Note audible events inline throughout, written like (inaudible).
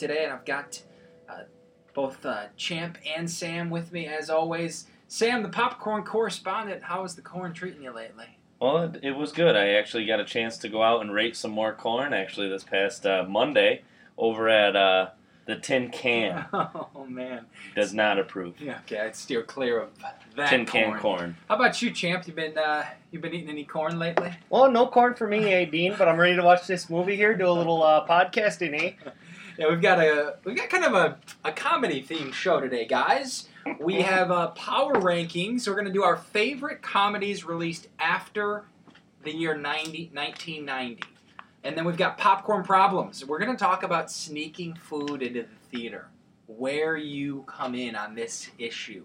today, and I've got uh, both uh, Champ and Sam with me, as always. Sam, the popcorn correspondent, how is the corn treating you lately? Well, it, it was good. I actually got a chance to go out and rate some more corn actually this past uh, Monday over at uh, the Tin Can. (laughs) Oh, man. Does not approve. Yeah, okay, I'd steer clear of that Tin corn. Can corn. How about you, Champ? You been uh, you been eating any corn lately? Well, no corn for me, eh, Dean, but I'm ready to watch this movie here, do a little uh, podcasting, eh? (laughs) Yeah, we've got a we've got kind of a, a comedy themed show today, guys. We (laughs) have uh, power rankings. We're going to do our favorite comedies released after the year 90, 1990. And then we've got popcorn problems. We're going to talk about sneaking food into the theater, where you come in on this issue.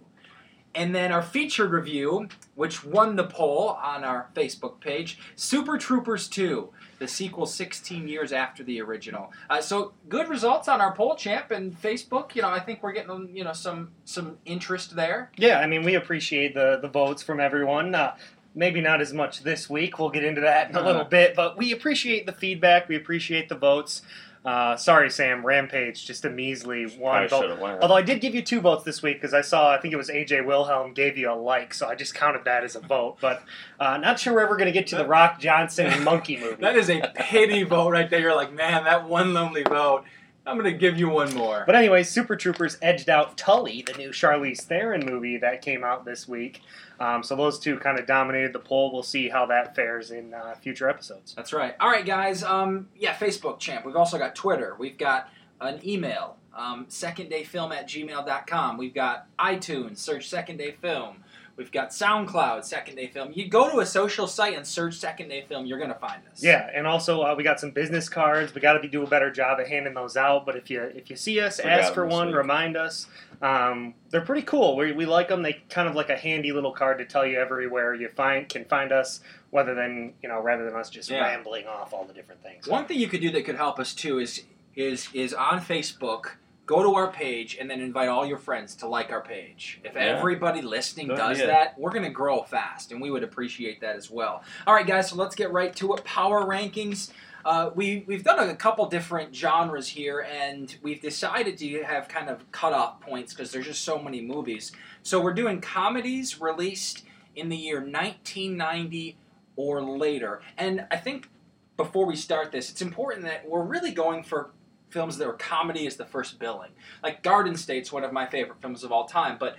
And then our featured review, which won the poll on our Facebook page Super Troopers 2, the sequel 16 years after the original. Uh, so good results on our poll, champ, and Facebook. You know, I think we're getting you know some some interest there. Yeah, I mean, we appreciate the, the votes from everyone. Uh, maybe not as much this week. We'll get into that in a little Uh-huh. bit, but we appreciate the feedback. We appreciate the votes. Uh, sorry, Sam. Rampage, just a measly one vote. should have won. Although I did give you two votes this week because I saw, I think it was AJ Wilhelm gave you a like, so I just counted that as a vote. But uh, not sure we're ever going to get to the Rock Johnson Monkey (laughs) movie. That is a pity vote right there. You're like, man, that one lonely vote. I'm gonna give you one more. But anyway, Super Troopers edged out Tully, the new Charlize Theron movie that came out this week. Um, so those two kind of dominated the poll. We'll see how that fares in uh, future episodes. That's right. All right, guys. Um, yeah, Facebook champ. We've also got Twitter. We've got an email, um, seconddayfilm at gmail.com. We've got iTunes, search Second Day Film. We've got SoundCloud, Second Day Film. You go to a social site and search Second Day Film, you're going to find us. Yeah, and also uh, we got some business cards. We got to be do a better job of handing those out. But if you if you see us, Forgot ask for one, week. remind us. Um, they're pretty cool. We, we like them. They kind of like a handy little card to tell you everywhere you find can find us, whether than you know rather than us just Yeah. rambling off all the different things. One thing you could do that could help us too is is is on Facebook. Go to our page and then invite all your friends to like our page. If Yeah. everybody listening Good does idea. that, we're going to grow fast, and we would appreciate that as well. All right, guys, so let's get right to it. Power rankings. Uh, we we've done a couple different genres here, and we've decided to have kind of cutoff points because there's just so many movies. So we're doing comedies released in the year 1990 or later, and I think before we start this, it's important that we're really going for films that are comedy as the first billing. Like Garden State's one of my favorite films of all time, but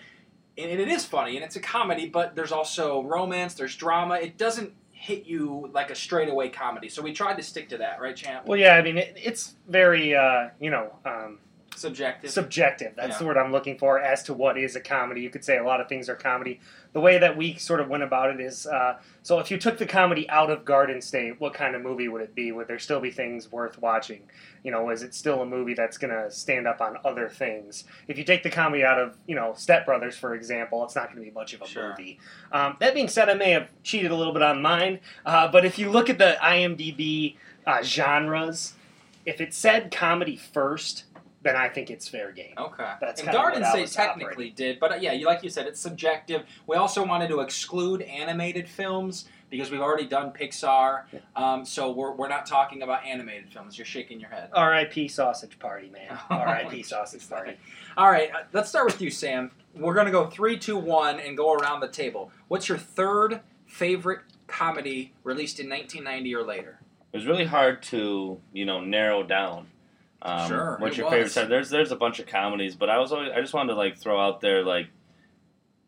and it is funny and it's a comedy, but there's also romance, there's drama. It doesn't hit you like a straightaway comedy. So we tried to stick to that, right, champ? Well, yeah, I mean it, it's very uh, you know. Um, Subjective. subjective. That's Yeah. the word I'm looking for as to what is a comedy. You could say a lot of things are comedy. The way that we sort of went about it is uh, so if you took the comedy out of Garden State, what kind of movie would it be? Would there still be things worth watching? You know, is it still a movie that's going to stand up on other things? If you take the comedy out of, you know, Step Brothers, for example, it's not going to be much of a Sure. movie. Um, that being said, I may have cheated a little bit on mine, uh, but if you look at the IMDb uh, genres, if it said comedy first, then I think it's fair game. Okay. That's and kinda Garden what State was technically did, but uh, yeah, you like you said, it's subjective. We also wanted to exclude animated films because we've already done Pixar, um, so we're, we're not talking about animated films. You're shaking your head. R.I.P. Sausage Party, man. (laughs) Oh, R.I.P. Sausage Party. All right, uh, let's start with you, Sam. We're going to go three, two, one, and go around the table. What's your third favorite comedy released in 1990 or later? It was really hard to you know narrow down. Um, Sure, What's your was. favorite? side. There's there's a bunch of comedies, but I was always I just wanted to like throw out there like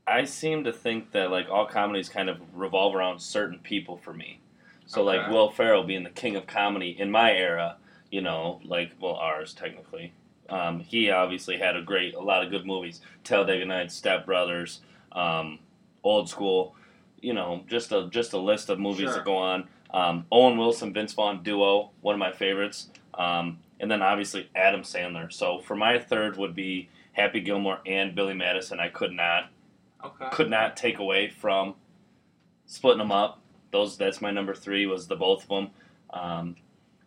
I seem to think that like all comedies kind of revolve around certain people for me. So like Will Ferrell being the king of comedy in my era, you know, like well ours technically. Um, he obviously had a great a lot of good movies. Talladega Nights, Step Brothers, um, Old School, you know, just a just a list of movies Sure. that go on. Um, Owen Wilson, Vince Vaughn duo, one of my favorites. Um, and then obviously Adam Sandler. So for my third would be Happy Gilmore and Billy Madison. I could not Okay. could not take away from splitting them up. Those that's my number three was the both of them. Um,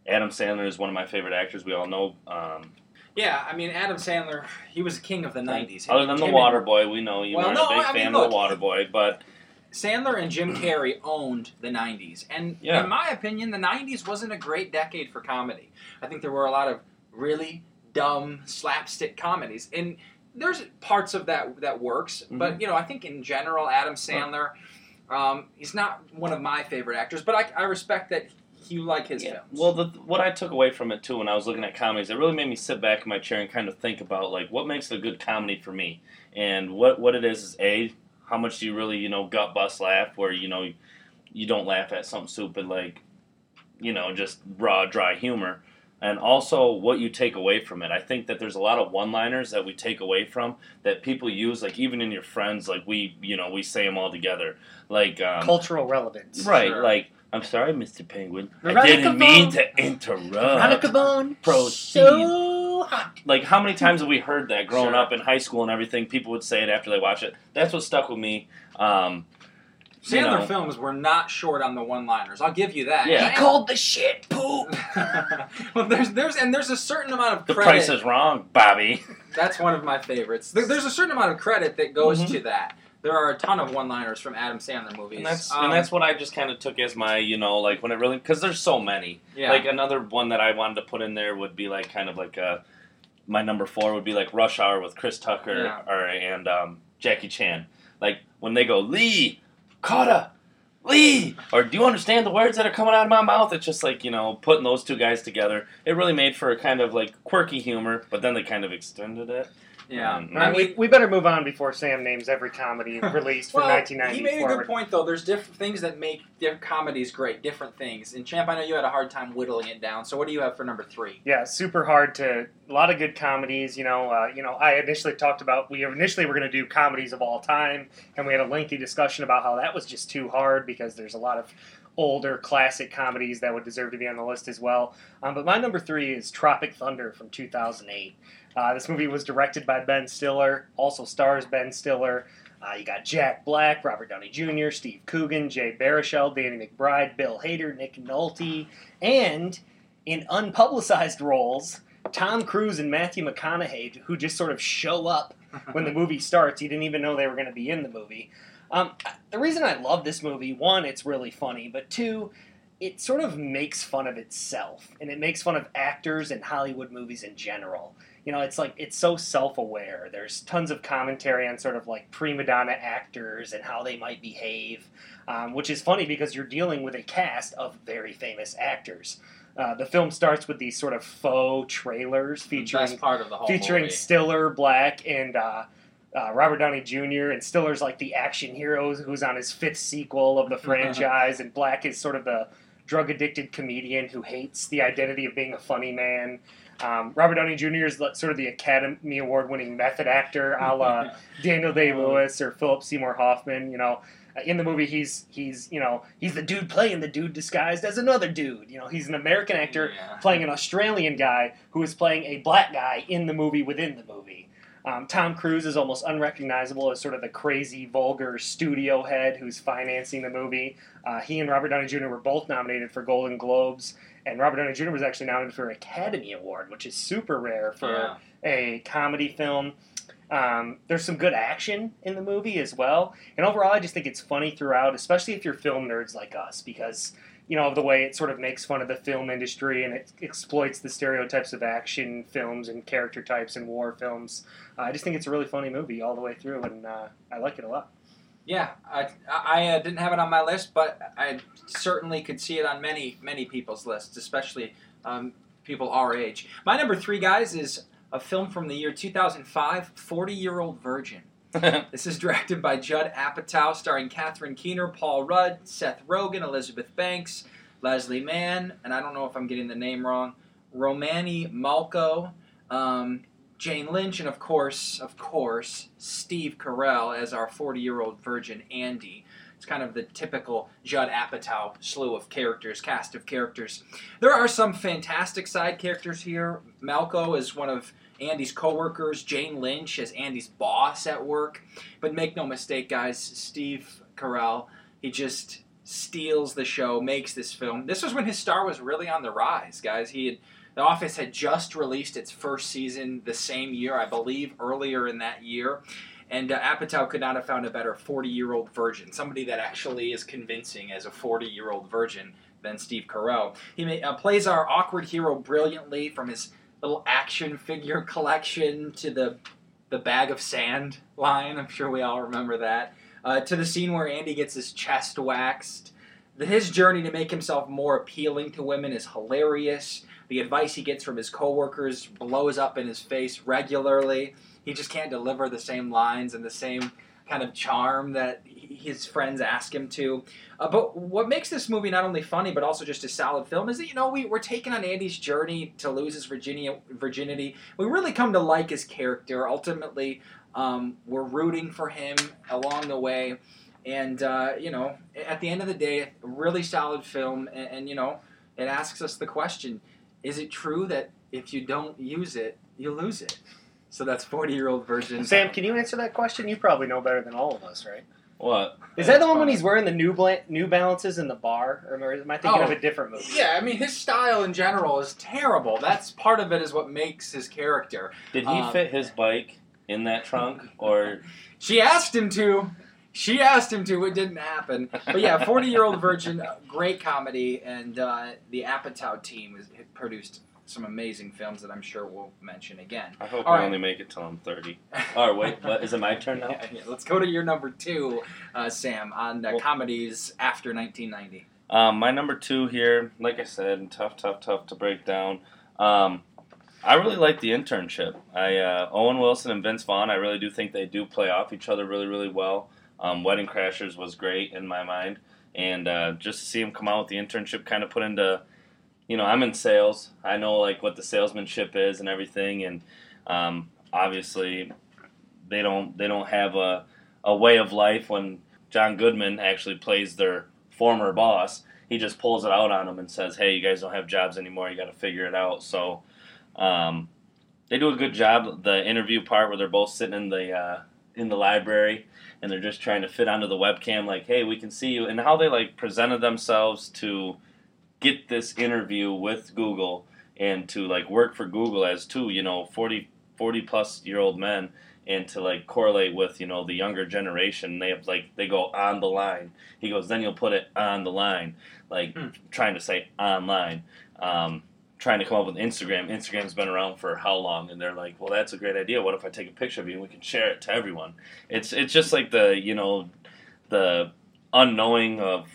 Adam Sandler is one of my favorite actors. We all know. Um, Yeah, I mean Adam Sandler, he was king of the '90s. Other than the Waterboy, we know you Well, weren't no, a big I mean, fan look, of the Waterboy, but Sandler and Jim Carrey owned the 90s. And Yeah. in my opinion, the 90s wasn't a great decade for comedy. I think there were a lot of really dumb slapstick comedies. And there's parts of that that works, Mm-hmm. but you know, I think in general Adam Sandler um, he's not one of my favorite actors, but I, I respect that you like his Yeah. films. Well, the, what I took away from it too, when I was looking at comedies, it really made me sit back in my chair and kind of think about like what makes a good comedy for me, and what what it is is a how much do you really you know gut bust laugh where you know you don't laugh at something stupid like you know just raw dry humor. And also, what you take away from it. I think that there's a lot of one-liners that we take away from that people use, like even in your friends, like we, you know, we say them all together. Like, um, Cultural relevance. Right, Sure. like I'm sorry, Mr. Penguin. I didn't mean to interrupt. Veronica Bone. Proceed. So hot. Like how many times have we heard that growing Sure. up in high school and everything? People would say it after they watch it. That's what stuck with me. Um, you Sandler know. films were not short on the one-liners. I'll give you that. Yeah. He called the shit poop. (laughs) well, there's there's and there's a certain amount of the credit. price is wrong, Bobby. (laughs) That's one of my favorites. There's a certain amount of credit that goes Mhm. to that. There are a ton of one-liners from Adam Sandler movies. And that's Um, and that's what I just kind of took as my, you know, like when it really because there's so many. yeah. Like another one that I wanted to put in there would be like kind of like uh my number four would be like Rush Hour with Chris Tucker Yeah. or and um, Jackie Chan. Like when they go Lee, Kata, Lee, or do you understand the words that are coming out of my mouth? It's just like you know putting those two guys together. It really made for a kind of like quirky humor, but then they kind of extended it. Yeah. Um, I I mean, mean, we better move on before Sam names every comedy (laughs) released from well, 1990 he made a good point though. There's different things that make their comedies great, different things. And Champ, I know you had a hard time whittling it down. So what do you have for number three? Yeah, super hard to a lot of good comedies. You know, uh, you know, I initially talked about we initially were going to do comedies of all time, and we had a lengthy discussion about how that was just too hard because there's a lot of older classic comedies that would deserve to be on the list as well. Um, but my number three is Tropic Thunder from 2008. Uh, this movie was directed by Ben Stiller, also stars Ben Stiller. Uh, you got Jack Black, Robert Downey Jr., Steve Coogan, Jay Baruchel, Danny McBride, Bill Hader, Nick Nolte, and in unpublicized roles, Tom Cruise and Matthew McConaughey, who just sort of show up (laughs) when the movie starts. You didn't even know they were going to be in the movie. Um, the reason I love this movie, one, it's really funny, but two, it sort of makes fun of itself, and it makes fun of actors and Hollywood movies in general. You know, it's like it's so self-aware. There's tons of commentary on sort of like prima donna actors and how they might behave, um, which is funny because you're dealing with a cast of very famous actors. Uh, the film starts with these sort of faux trailers featuring part of the whole featuring movie. Stiller, Black, and uh, uh, Robert Downey Jr. And Stiller's like the action hero who's on his fifth sequel of the (laughs) franchise, and Black is sort of the drug addicted comedian who hates the identity of being a funny man. Um, Robert Downey Jr. is sort of the Academy Award winning method actor, a la (laughs) Daniel Day Lewis or Philip Seymour Hoffman. You know, Uh, in the movie, he's he's you know he's the dude playing the dude disguised as another dude. You know, he's an American actor Yeah. playing an Australian guy who is playing a black guy in the movie within the movie. Um, Tom Cruise is almost unrecognizable as sort of the crazy, vulgar studio head who's financing the movie. Uh, he and Robert Downey Jr. were both nominated for Golden Globes, and Robert Downey Jr. was actually nominated for an Academy Award, which is super rare for Yeah. a comedy film. Um, there's some good action in the movie as well, and overall, I just think it's funny throughout, especially if you're film nerds like us, because you know of the way it sort of makes fun of the film industry and it exploits the stereotypes of action films and character types and war films. Uh, I just think it's a really funny movie all the way through, and uh, I like it a lot. Yeah, I, I uh, didn't have it on my list, but I certainly could see it on many, many people's lists, especially um, people our age. My number three, guys, is a film from the year 2005, 40 Year Old Virgin. (laughs) This is directed by Judd Apatow, starring Catherine Keener, Paul Rudd, Seth Rogen, Elizabeth Banks, Leslie Mann, and I don't know if I'm getting the name wrong, Romany Malco, um, Jane Lynch, and of course, of course, Steve Carell as our 40-year-old virgin Andy. It's kind of the typical Judd Apatow slew of characters, cast of characters. There are some fantastic side characters here. Malco is one of Andy's coworkers. Jane Lynch is Andy's boss at work. But make no mistake, guys, Steve Carell, he just steals the show, makes this film. This was when his star was really on the rise, guys. He had The Office had just released its first season the same year, I believe, earlier in that year. And uh, Apatow could not have found a better 40 year old virgin, somebody that actually is convincing as a 40 year old virgin than Steve Carell. He may, uh, plays our awkward hero brilliantly from his little action figure (laughs) collection to the the bag of sand line. I'm sure we all remember that. Uh, to the scene where Andy gets his chest waxed. The, his journey to make himself more appealing to women is hilarious. The advice he gets from his coworkers blows up in his face regularly. He just can't deliver the same lines and the same kind of charm that his friends ask him to. Uh, but what makes this movie not only funny but also just a solid film is that you know we, we're taking on Andy's journey to lose his Virginia virginity. We really come to like his character. Ultimately, um, we're rooting for him along the way, and uh, you know at the end of the day, really solid film. And, and you know it asks us the question: Is it true that if you don't use it, you lose it? So that's forty-year-old virgin. Sam, can you answer that question? You probably know better than all of us, right? What? Is that the That's one when he's wearing the New Bla- New Balances in the bar, or am I thinking Oh. of a different movie? Yeah, I mean his style in general is terrible. That's part of it is what makes his character. Did he Um, fit his bike in that trunk, or She asked him to. She asked him to. It didn't happen. But yeah, forty-year-old virgin, uh, great comedy, and uh, the Apatow team has produced some amazing films that I'm sure we'll mention again. I hope All I right. only make it till I'm 30. All right, wait, what is it my turn now? Yeah, (laughs) yeah, let's go to your number two, uh, Sam, on uh, Well- comedies after 1990. Um, my number two here, like I said, tough, tough, tough to break down. Um, I really like the internship. I uh, Owen Wilson and Vince Vaughn. I really do think they do play off each other really, really well. Um, Wedding Crashers was great in my mind, and uh, just to see him come out with the internship, kind of put into, you know, I'm in sales. I know like what the salesmanship is and everything, and um, obviously they don't they don't have a a way of life when John Goodman actually plays their former boss. He just pulls it out on them and says, "Hey, you guys don't have jobs anymore. You got to figure it out." So um, they do a good job. The interview part where they're both sitting in the uh, in the library and they're just trying to fit onto the webcam, like, "Hey, we can see you," and how they like presented themselves to get this interview with Google and to like work for Google as two, you know, 40, 40 plus year old men and to like correlate with you know the younger generation they have like they go on the line. He goes then you'll put it on the line like Hmm. trying to say online um, trying to come up with instagram. Instagram's been around for how long? And they're like well that's a great idea. What if i take a picture of you and we can share it to everyone? It's it's just like the you know the unknowing of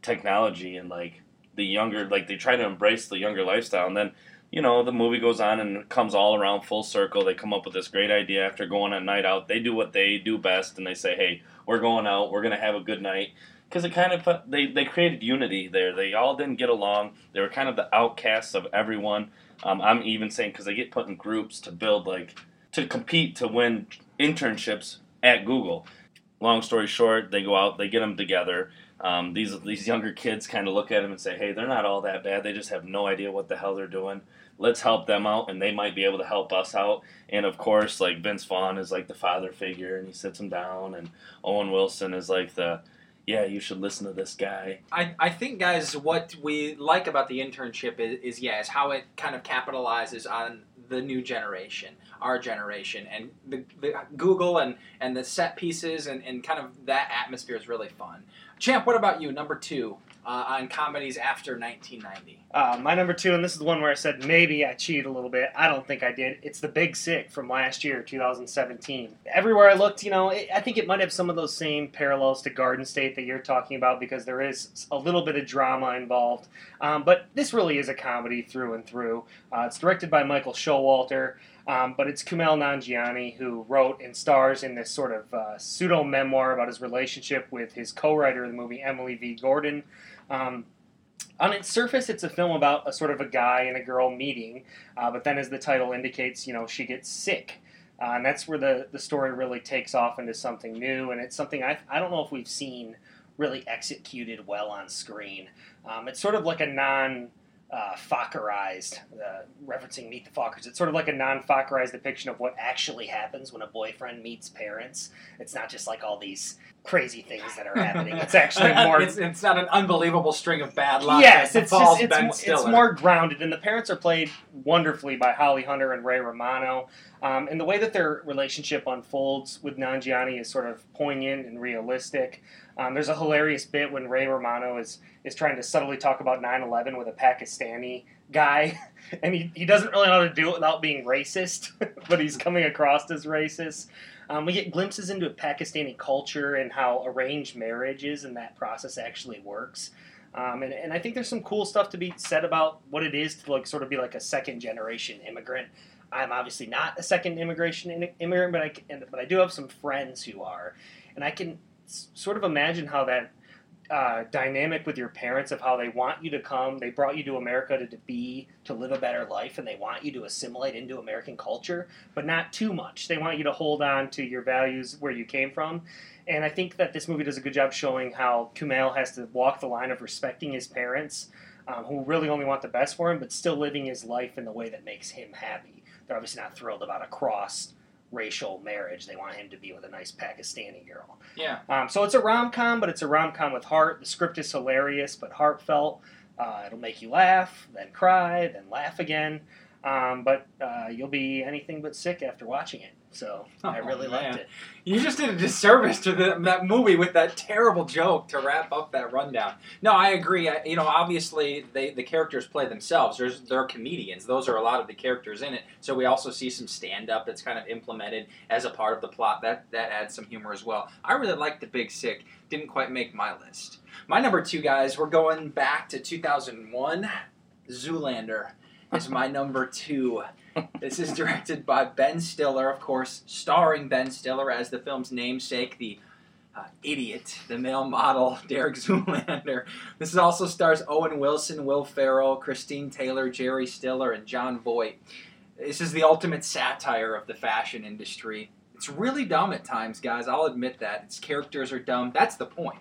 technology and like the younger like they try to embrace the younger lifestyle and then you know, the movie goes on and comes all around full circle. They come up with this great idea after going on a night out. They do what they do best, and they say, "Hey, we're going out. We're gonna have a good night." Because it kind of they they created unity there. They all didn't get along. They were kind of the outcasts of everyone. Um, I'm even saying because they get put in groups to build like to compete to win internships at Google. Long story short, they go out, they get them together. Um, these these younger kids kind of look at them and say, "Hey, they're not all that bad. They just have no idea what the hell they're doing. Let's help them out, and they might be able to help us out." And of course, like Vince Vaughn is like the father figure, and he sits them down, and Owen Wilson is like the, "Yeah, you should listen to this guy." I, I think, guys, what we like about the internship is, is, yeah, is how it kind of capitalizes on the new generation, our generation, and the, the Google and, and the set pieces and, and kind of that atmosphere is really fun. Champ, what about you? Number two uh, on comedies after 1990. Uh, my number two, and this is the one where I said maybe I cheated a little bit. I don't think I did. It's The Big Sick from last year, 2017. Everywhere I looked, you know, it, I think it might have some of those same parallels to Garden State that you're talking about because there is a little bit of drama involved. Um, but this really is a comedy through and through. Uh, it's directed by Michael Showalter. Um, but it's Kumail Nanjiani who wrote and stars in this sort of uh, pseudo memoir about his relationship with his co-writer of the movie Emily V. Gordon. Um, on its surface, it's a film about a sort of a guy and a girl meeting, uh, but then as the title indicates, you know, she gets sick. Uh, and that's where the, the story really takes off into something new, and it's something I, I don't know if we've seen really executed well on screen. Um, it's sort of like a non uh, Fockerized, uh, referencing Meet the Fockers. It's sort of like a non-Fockerized depiction of what actually happens when a boyfriend meets parents. It's not just like all these crazy things that are happening. It's actually (laughs) more. it's, it's not an unbelievable string of bad luck. yes, it's just it's, Ben it's more grounded, and the parents are played wonderfully by Holly Hunter and Ray Romano. Um, and the way that their relationship unfolds with Nanjiani is sort of poignant and realistic. Um, there's a hilarious bit when Ray Romano is is trying to subtly talk about 9/11 with a Pakistani guy, (laughs) and he, he doesn't really know how to do it without being racist, (laughs) but he's coming across as racist. Um, we get glimpses into Pakistani culture and how arranged marriages and that process actually works. Um, and, and I think there's some cool stuff to be said about what it is to like sort of be like a second generation immigrant. I'm obviously not a second immigration immigrant, but I can, but I do have some friends who are, and I can sort of imagine how that uh, dynamic with your parents of how they want you to come, they brought you to America to, to be to live a better life, and they want you to assimilate into American culture, but not too much. They want you to hold on to your values where you came from. And I think that this movie does a good job showing how Kumail has to walk the line of respecting his parents, um, who really only want the best for him, but still living his life in the way that makes him happy. They're obviously not thrilled about a cross racial marriage. They want him to be with a nice Pakistani girl. yeah. Um, so it's a rom com, but it's a rom com with heart. The script is hilarious but heartfelt. Uh, it'll make you laugh, then cry, then laugh again. Um, but uh, you'll be anything but sick after watching it. So oh, I Oh, really man. liked it. You just did a disservice to the, that movie with that terrible joke to wrap up that rundown. No, I agree. I, you know, obviously they, the characters play themselves. There's they're comedians. Those are a lot of the characters in it. So we also see some stand up that's kind of implemented as a part of the plot. That that adds some humor as well. I really liked The Big Sick. Didn't quite make my list. My number two guys. We're going back to 2001. Zoolander is my number two. This is directed by Ben Stiller, of course, starring Ben Stiller as the film's namesake, the uh, idiot, the male model, (laughs) Derek Zoolander. This also stars Owen Wilson, Will Ferrell, Christine Taylor, Jerry Stiller, and Jon Voight. This is the ultimate satire of the fashion industry. It's really dumb at times, guys. I'll admit that. Its characters are dumb. That's the point.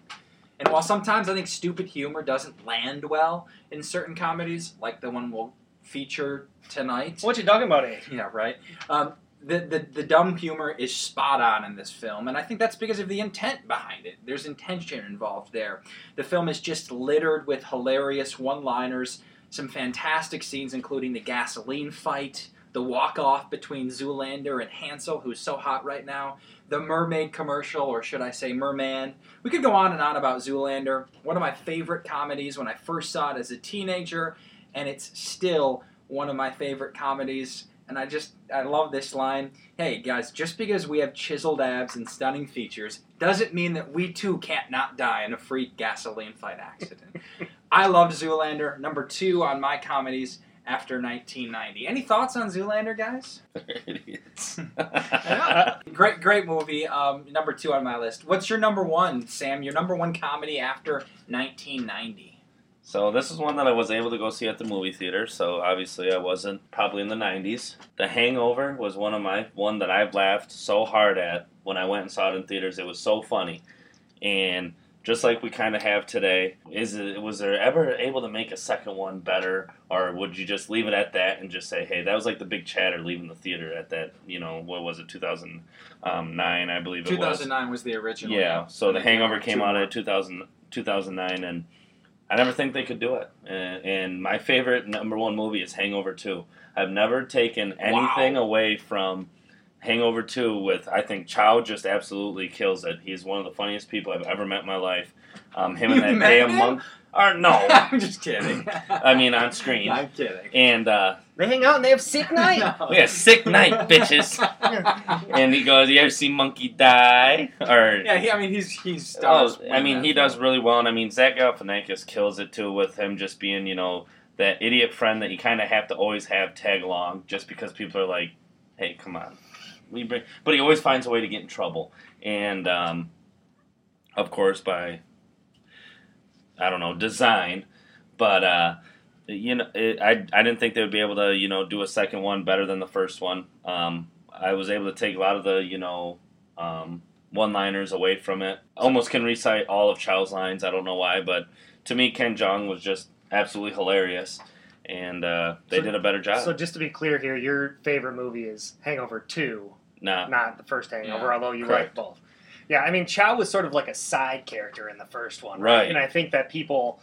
And while sometimes I think stupid humor doesn't land well in certain comedies, like the one we'll feature tonight, What you talking about, eh? yeah, right. Um, the, the the dumb humor is spot on in this film, and I think that's because of the intent behind it. There's intention involved there. The film is just littered with hilarious one-liners, some fantastic scenes, including the gasoline fight, the walk-off between Zoolander and Hansel, who's so hot right now, the mermaid commercial, or should I say merman. We could go on and on about Zoolander. One of my favorite comedies when I first saw it as a teenager, and it's still one of my favorite comedies. And I just, I love this line. Hey, guys, just because we have chiseled abs and stunning features doesn't mean that we too can't not die in a freak gasoline fight accident. (laughs) I loved Zoolander, number two on my comedies after 1990. Any thoughts on Zoolander, guys? Idiots. (laughs) Great, great movie. Um, number two on my list. What's your number one, Sam? Your number one comedy after 1990? So this is one that I was able to go see at the movie theater. So obviously I wasn't probably in the 90s. The Hangover was one of my one that I've laughed so hard at when I went and saw it in theaters. It was so funny, and just like we kind of have today, is it was there ever able to make a second one better, or would you just leave it at that and just say, hey, that was like the big chatter leaving the theater at that you know what was it 2009 I believe it was. 2009 was the original. Yeah, so The Hangover came out in 2000, 2009, and I never think they could do it. And, and my favorite number one movie is Hangover 2. I've never taken anything away from Hangover 2 with, I think Chow just absolutely kills it. He's one of the funniest people I've ever met in my life. Um, him You and that damn him? monk. Or, no, (laughs) I'm just kidding. I mean on screen. I'm kidding. And, uh, They hang out and they have sick (laughs) night. No. we had a sick night, bitches. (laughs) And he goes, You ever see Monkey die? Or, Yeah, he, I mean, he's he's. Oh, I mean, he does really well, and I mean, Zach Galifianakis kills it too with him just being, you know, that idiot friend that you kind of have to always have tag along, just because people are like, "Hey, come on, we bring," but he always finds a way to get in trouble, and um, of course by I don't know design, but uh, you know, it, I I didn't think they would be able to, you know, do a second one better than the first one. Um, I was able to take a lot of the, you know. Um, one-liners away from it. Almost can recite all of Chow's lines. I don't know why, but to me, Ken Jeong was just absolutely hilarious. and uh, they So- did a better job. So just to be clear here, your favorite movie is Hangover Two, nah, not the first Hangover, Yeah, although you correct. like both. Yeah, I mean Chow was sort of like a side character in the first one, Right. And I think that people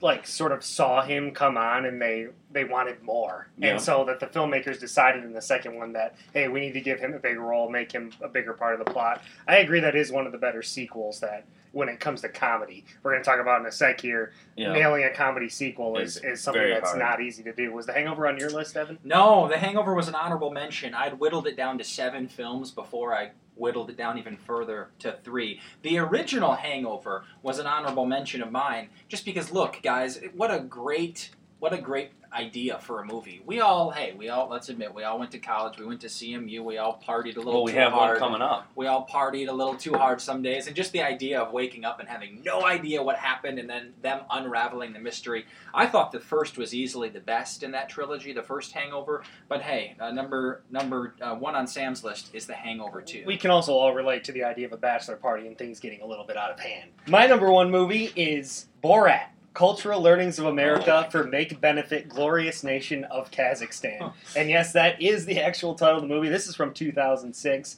like sort of saw him come on and they they wanted more, Yeah. and so that the filmmakers decided in the second one that hey, we need to give him a bigger role, make him a bigger part of the plot. I agree that is one of the better sequels that. When it comes to comedy, we're going to talk about in a sec here. you know, Nailing a comedy sequel is, is something that's hard. not easy to do. Was The Hangover on your list, Evan? No, The Hangover was an honorable mention. I'd whittled it down to seven films before I whittled it down even further to three. The original Hangover was an honorable mention of mine, just because look, guys, what a great what a great idea for a movie. We all, hey, we all let's admit, we all went to college, we went to CMU, we all partied a little well, we too have hard. one coming up. we all partied a little too hard some days and just the idea of waking up and having no idea what happened and then them unraveling the mystery i thought the first was easily the best in that trilogy the first hangover but hey uh, number number uh, one on sam's list is the hangover 2 We can also all relate to the idea of a bachelor party and things getting a little bit out of hand. My number one movie is Borat. Cultural Learnings of America for Make Benefit Glorious Nation of Kazakhstan. And yes, that is the actual title of the movie. This is from 2006.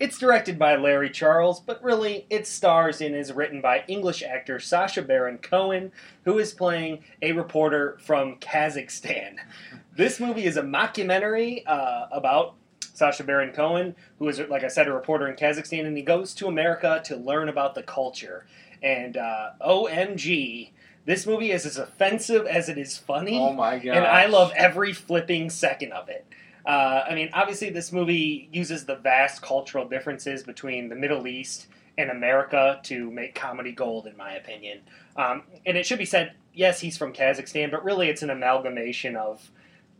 It's directed by Larry Charles, but really it stars and is written by English actor Sacha Baron Cohen, who is playing a reporter from Kazakhstan. This movie is a mockumentary uh, about Sacha Baron Cohen, who is, like I said, a reporter in Kazakhstan, and he goes to America to learn about the culture. And uh, OMG, this movie is as offensive as it is funny, oh my god and I love every flipping second of it. Uh, I mean, obviously, this movie uses the vast cultural differences between the Middle East and America to make comedy gold, in my opinion. Um, and it should be said, yes, he's from Kazakhstan, but really it's an amalgamation of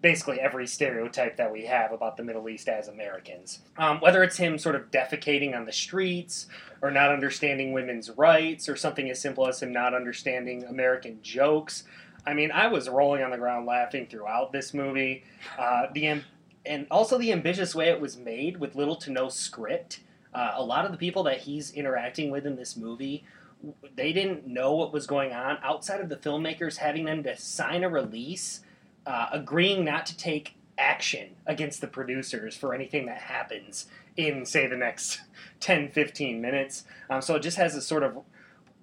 basically every stereotype that we have about the Middle East as Americans. Um, whether it's him sort of defecating on the streets, or not understanding women's rights, or something as simple as him not understanding American jokes. I mean, I was rolling on the ground laughing throughout this movie. Uh, the and also the ambitious way it was made with little to no script. Uh, a lot of the people that he's interacting with in this movie they didn't know what was going on outside of the filmmakers having them to sign a release, uh, agreeing not to take action against the producers for anything that happens in, say, the next (laughs) 10, 15 minutes. Um, so it just has a sort of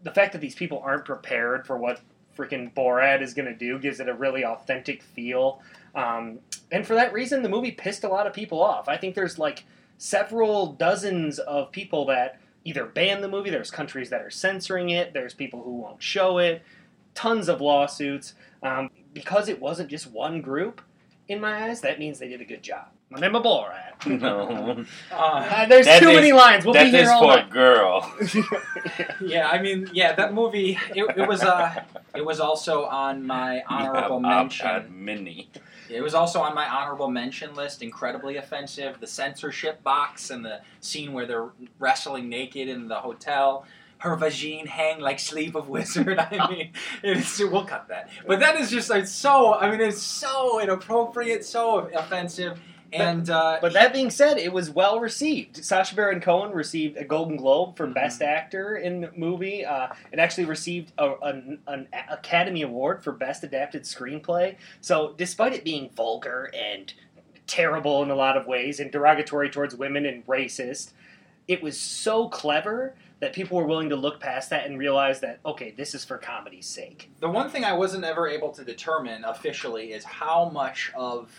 the fact that these people aren't prepared for what freaking Borat is going to do gives it a really authentic feel. Um, and for that reason, the movie pissed a lot of people off. I think there's like several dozens of people that either ban the movie, there's countries that are censoring it, there's people who won't show it, tons of lawsuits. Um, because it wasn't just one group, in my eyes, that means they did a good job. My name is Borat. no, (laughs) uh, Uh, there's That too is- many lines. We'll that be here is all for a night. girl. (laughs) yeah i mean yeah that movie it, it was uh it was also on my (laughs) honorable Yeah, I've mention had many. It was also on my honorable mention list. Incredibly offensive. The censorship box and the scene where they're wrestling naked in the hotel. Her vagine hang like sleeve of (laughs) wizard. I mean, it's, we'll cut that. But that is just it's so. I mean, it's so inappropriate, so offensive, and uh, But that being said, it was well received. Sacha Baron Cohen received a Golden Globe for Mhm. Best Actor in the movie. Uh, it actually received a, an, an Academy Award for Best Adapted Screenplay. So, despite it being vulgar and terrible in a lot of ways, and derogatory towards women and racist, it was so clever that people were willing to look past that and realize that okay, this is for comedy's sake. The one thing I wasn't ever able to determine officially is how much of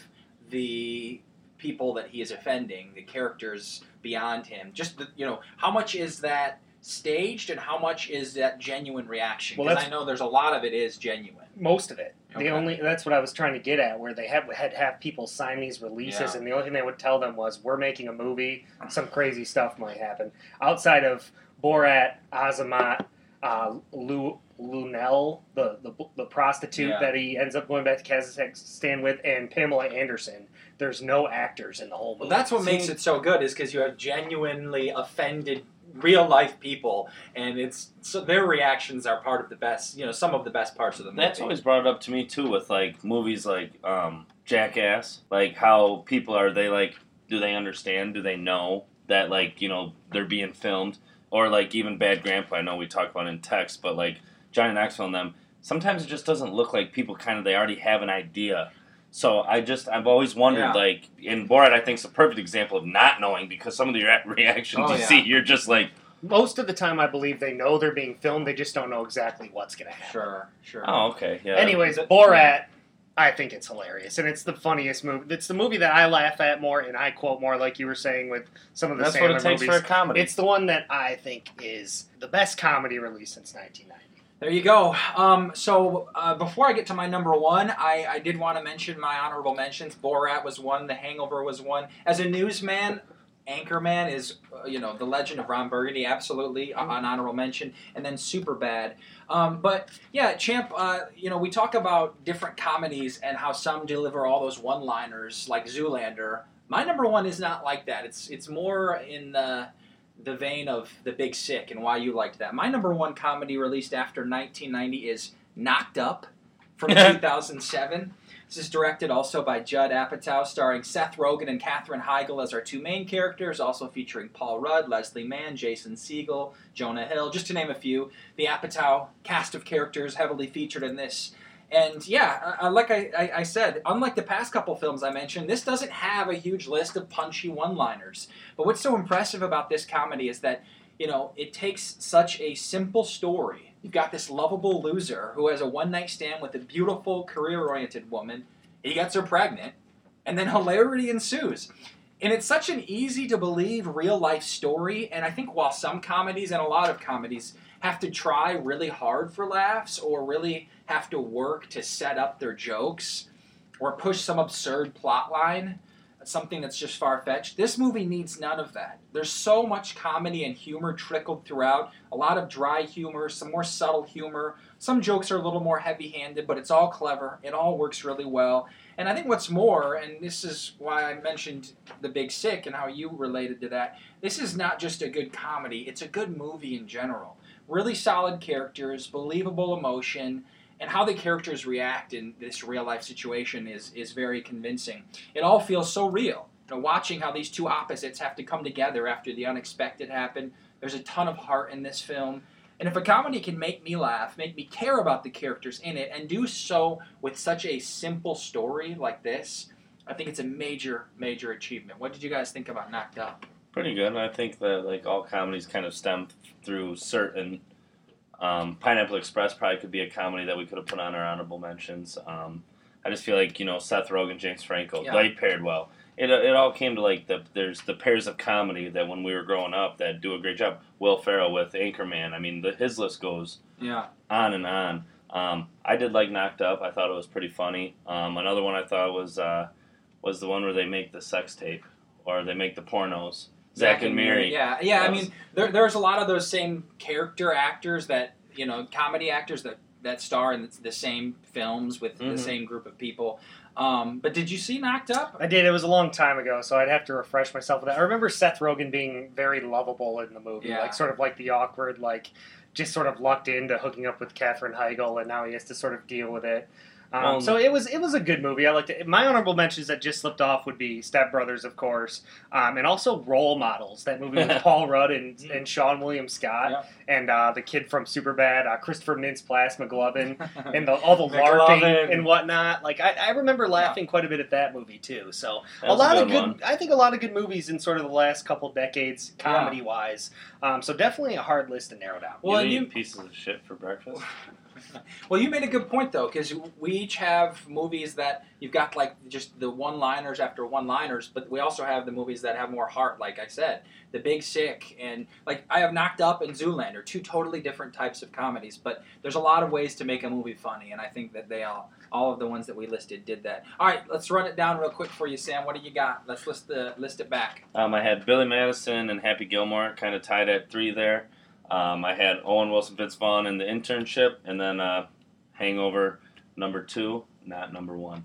the people that he is offending, the characters beyond him, just the, you know, how much is that staged and how much is that genuine reaction? Well, Because that's- I know there's a lot of it is genuine. Most of it. Okay. The only that's what I was trying to get at, where they had had have people sign these releases, Yeah. and the only thing they would tell them was, "We're making a movie. Some crazy stuff might happen." Outside of Borat, Azamat, uh, Lu, Luenell, the, the the prostitute Yeah. that he ends up going back to Kazakhstan with, and Pamela Anderson. There's no actors in the whole movie. Well, that's what makes it so good is because you have genuinely offended real life people, and it's so their reactions are part of the best. You know, some of the best parts of the movie. That's always brought up to me too with like movies like um, Jackass. Like how people are they like do they understand? Do they know that like you know they're being filmed? Or like even Bad Grandpa. I know we talked about in text, but like Johnny Knoxville and them sometimes it just doesn't look like people kind of they already have an idea. So I just I've always wondered Yeah. like in Borat I think is a perfect example of not knowing because some of the rea- reactions Oh, you yeah. see you're just like Most of the time, I believe they know they're being filmed. They just don't know exactly what's going to happen. Sure, sure. oh okay yeah Anyways, Borat, I think it's hilarious, and it's the funniest movie. It's the movie that I laugh at more and I quote more, like you were saying with some of the that's Sandler what it takes movies. for a comedy. It's the one that I think is the best comedy released since 1990. There you go. Um, so uh, before I get to my number one, I, I did want to mention my honorable mentions. Borat was one. The Hangover was one. As a newsman, Anchorman is uh, you know the Legend of Ron Burgundy, absolutely uh, an honorable mention, and then Superbad. Um, but yeah, Champ, uh, you know we talk about different comedies and how some deliver all those one-liners like Zoolander. My number one is not like that. It's it's more in the the vein of The Big Sick and why you liked that. My number one comedy released after 1990 is Knocked Up from (laughs) 2007. This is directed also by Judd Apatow, starring Seth Rogen and Katherine Heigl as our two main characters, also featuring Paul Rudd, Leslie Mann, Jason Segel, Jonah Hill, just to name a few. The Apatow cast of characters heavily featured in this. And yeah, uh, like I, I, I said, unlike the past couple films I mentioned, this doesn't have a huge list of punchy one-liners. But what's so impressive about this comedy is that, you know, it takes such a simple story. You've got this lovable loser who has a one night stand with a beautiful, career oriented woman. He gets her pregnant, and then (laughs) hilarity ensues. And it's such an easy to believe real life story. And I think while some comedies and a lot of comedies have to try really hard for laughs or really have to work to set up their jokes or push some absurd plot line, something that's just far fetched. This movie needs none of that. There's so much comedy and humor trickled throughout, a lot of dry humor, some more subtle humor. Some jokes are a little more heavy handed, but it's all clever. It all works really well. And I think what's more, and this is why I mentioned The Big Sick and how you related to that, this is not just a good comedy, it's a good movie in general. Really solid characters, believable emotion, and how the characters react in this real life situation is, is very convincing. It all feels so real. You know, watching how these two opposites have to come together after the unexpected happened. There's a ton of heart in this film. And if a comedy can make me laugh, make me care about the characters in it, and do so with such a simple story like this, I think it's a major, major achievement. What did you guys think about Knocked Up? Pretty good. I think that like all comedies kind of stem through certain. Um, Pineapple Express probably could be a comedy that we could have put on our honorable mentions. Um, I just feel like you know Seth Rogen, James Franco, Yeah. they paired well. It, it all came to like the there's the pairs of comedy that when we were growing up that do a great job. Will Ferrell with Anchorman. I mean, the, his list goes Yeah. on and on. Um, I did like Knocked Up. I thought it was pretty funny. Um, another one I thought was uh, was the one where they make the sex tape or they make the pornos. Zack, and Miri. Yeah, yeah. I mean, there, there's a lot of those same character actors that you know, comedy actors that that star in the, the same films with the Mhm. same group of people. Um, but did you see Knocked Up? I did. It was a long time ago, so I'd have to refresh myself with that. I remember Seth Rogen being very lovable in the movie, Yeah. like sort of like the awkward, like just sort of lucked into hooking up with Katherine Heigl, and now he has to sort of deal with it. Um, Well- so it was it was a good movie. I liked it. My honorable mentions that just slipped off would be Step Brothers, of course, um, and also Role Models. That movie with (laughs) Paul Rudd and, and Seann William Scott, Yeah. and uh, the kid from Superbad, uh, Christopher Mintz-Plasse McLovin, (laughs) and the, all the McLovin. LARPing and whatnot. Like I, I remember laughing quite a bit at that movie too. So That a was lot of good. one. I think a lot of good movies in sort of the last couple decades, comedy wise. Um, so definitely a hard list to narrow down. Well, you and you- pieces of shit for breakfast. (laughs) (laughs) Well, you made a good point though, because we each have movies that you've got like just the one-liners after one-liners, but we also have the movies that have more heart. Like I said, The Big Sick, and like I have Knocked Up and Zoolander, two totally different types of comedies. But there's a lot of ways to make a movie funny, and I think that they all, all of the ones that we listed, did that. All right, let's run it down real quick for you, Sam. What do you got? Let's list the list it back. Um, I had Billy Madison and Happy Gilmore kind of tied at three there. Um, I had Owen Wilson, Vince Vaughn in the internship, and then uh, Hangover number two, not number one.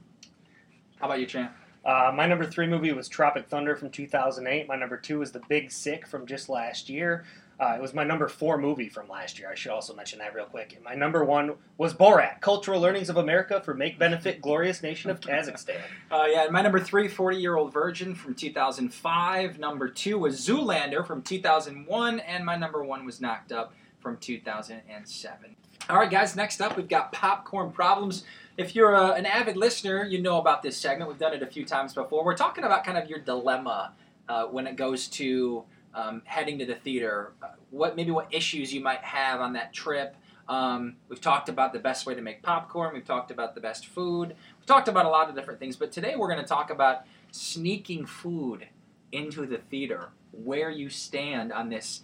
How about you, Champ? Uh, my number three movie was Tropic Thunder from 2008. My number two was The Big Sick from just last year. Uh, it was my number four movie from last year. I should also mention that real quick. And my number one was Borat: Cultural Learnings of America for Make Benefit Glorious Nation of Kazakhstan. (laughs) Uh, yeah, my number three, 40 Year Old Virgin from 2005. Number two was Zoolander from 2001. And my number one was Knocked Up from 2007. All right, guys. Next up, we've got popcorn problems. If you're a, an avid listener, you know about this segment. We've done it a few times before. We're talking about kind of your dilemma uh, when it goes to um, heading to the theater. Uh, what maybe what issues you might have on that trip. Um, we've talked about the best way to make popcorn. We've talked about the best food. We've talked about a lot of different things. But today we're going to talk about sneaking food into the theater. Where you stand on this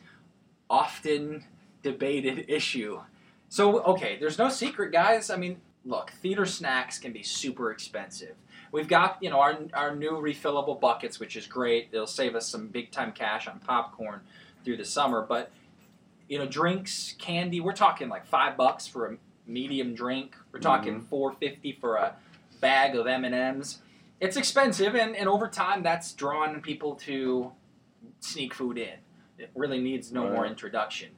often debated issue. So, okay, there's no secret, guys. I mean, look, theater snacks can be super expensive. We've got, you know, our, our new refillable buckets, which is great. They'll save us some big time cash on popcorn through the summer. But, you know, drinks, candy, we're talking like five bucks for a medium drink. We're talking Mhm. four fifty for a bag of M and M's. It's expensive, and, and over time, that's drawn people to sneak food in. It really needs no more introduction.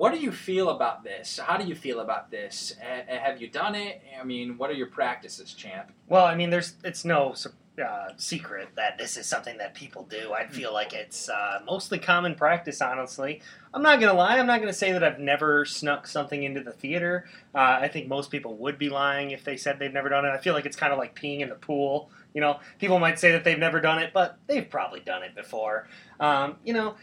What do you feel about this? How do you feel about this? A- have you done it? I mean, what are your practices, champ? Well, I mean, there's it's no uh, secret that this is something that people do. Hmm. I feel like it's uh, mostly common practice, honestly. I'm not gonna lie. I'm not gonna say that I've never snuck something into the theater. Uh, I think most people would be lying if they said they've never done it. I feel like it's kind of like peeing in the pool. You know, people might say that they've never done it, but they've probably done it before. Um, you know,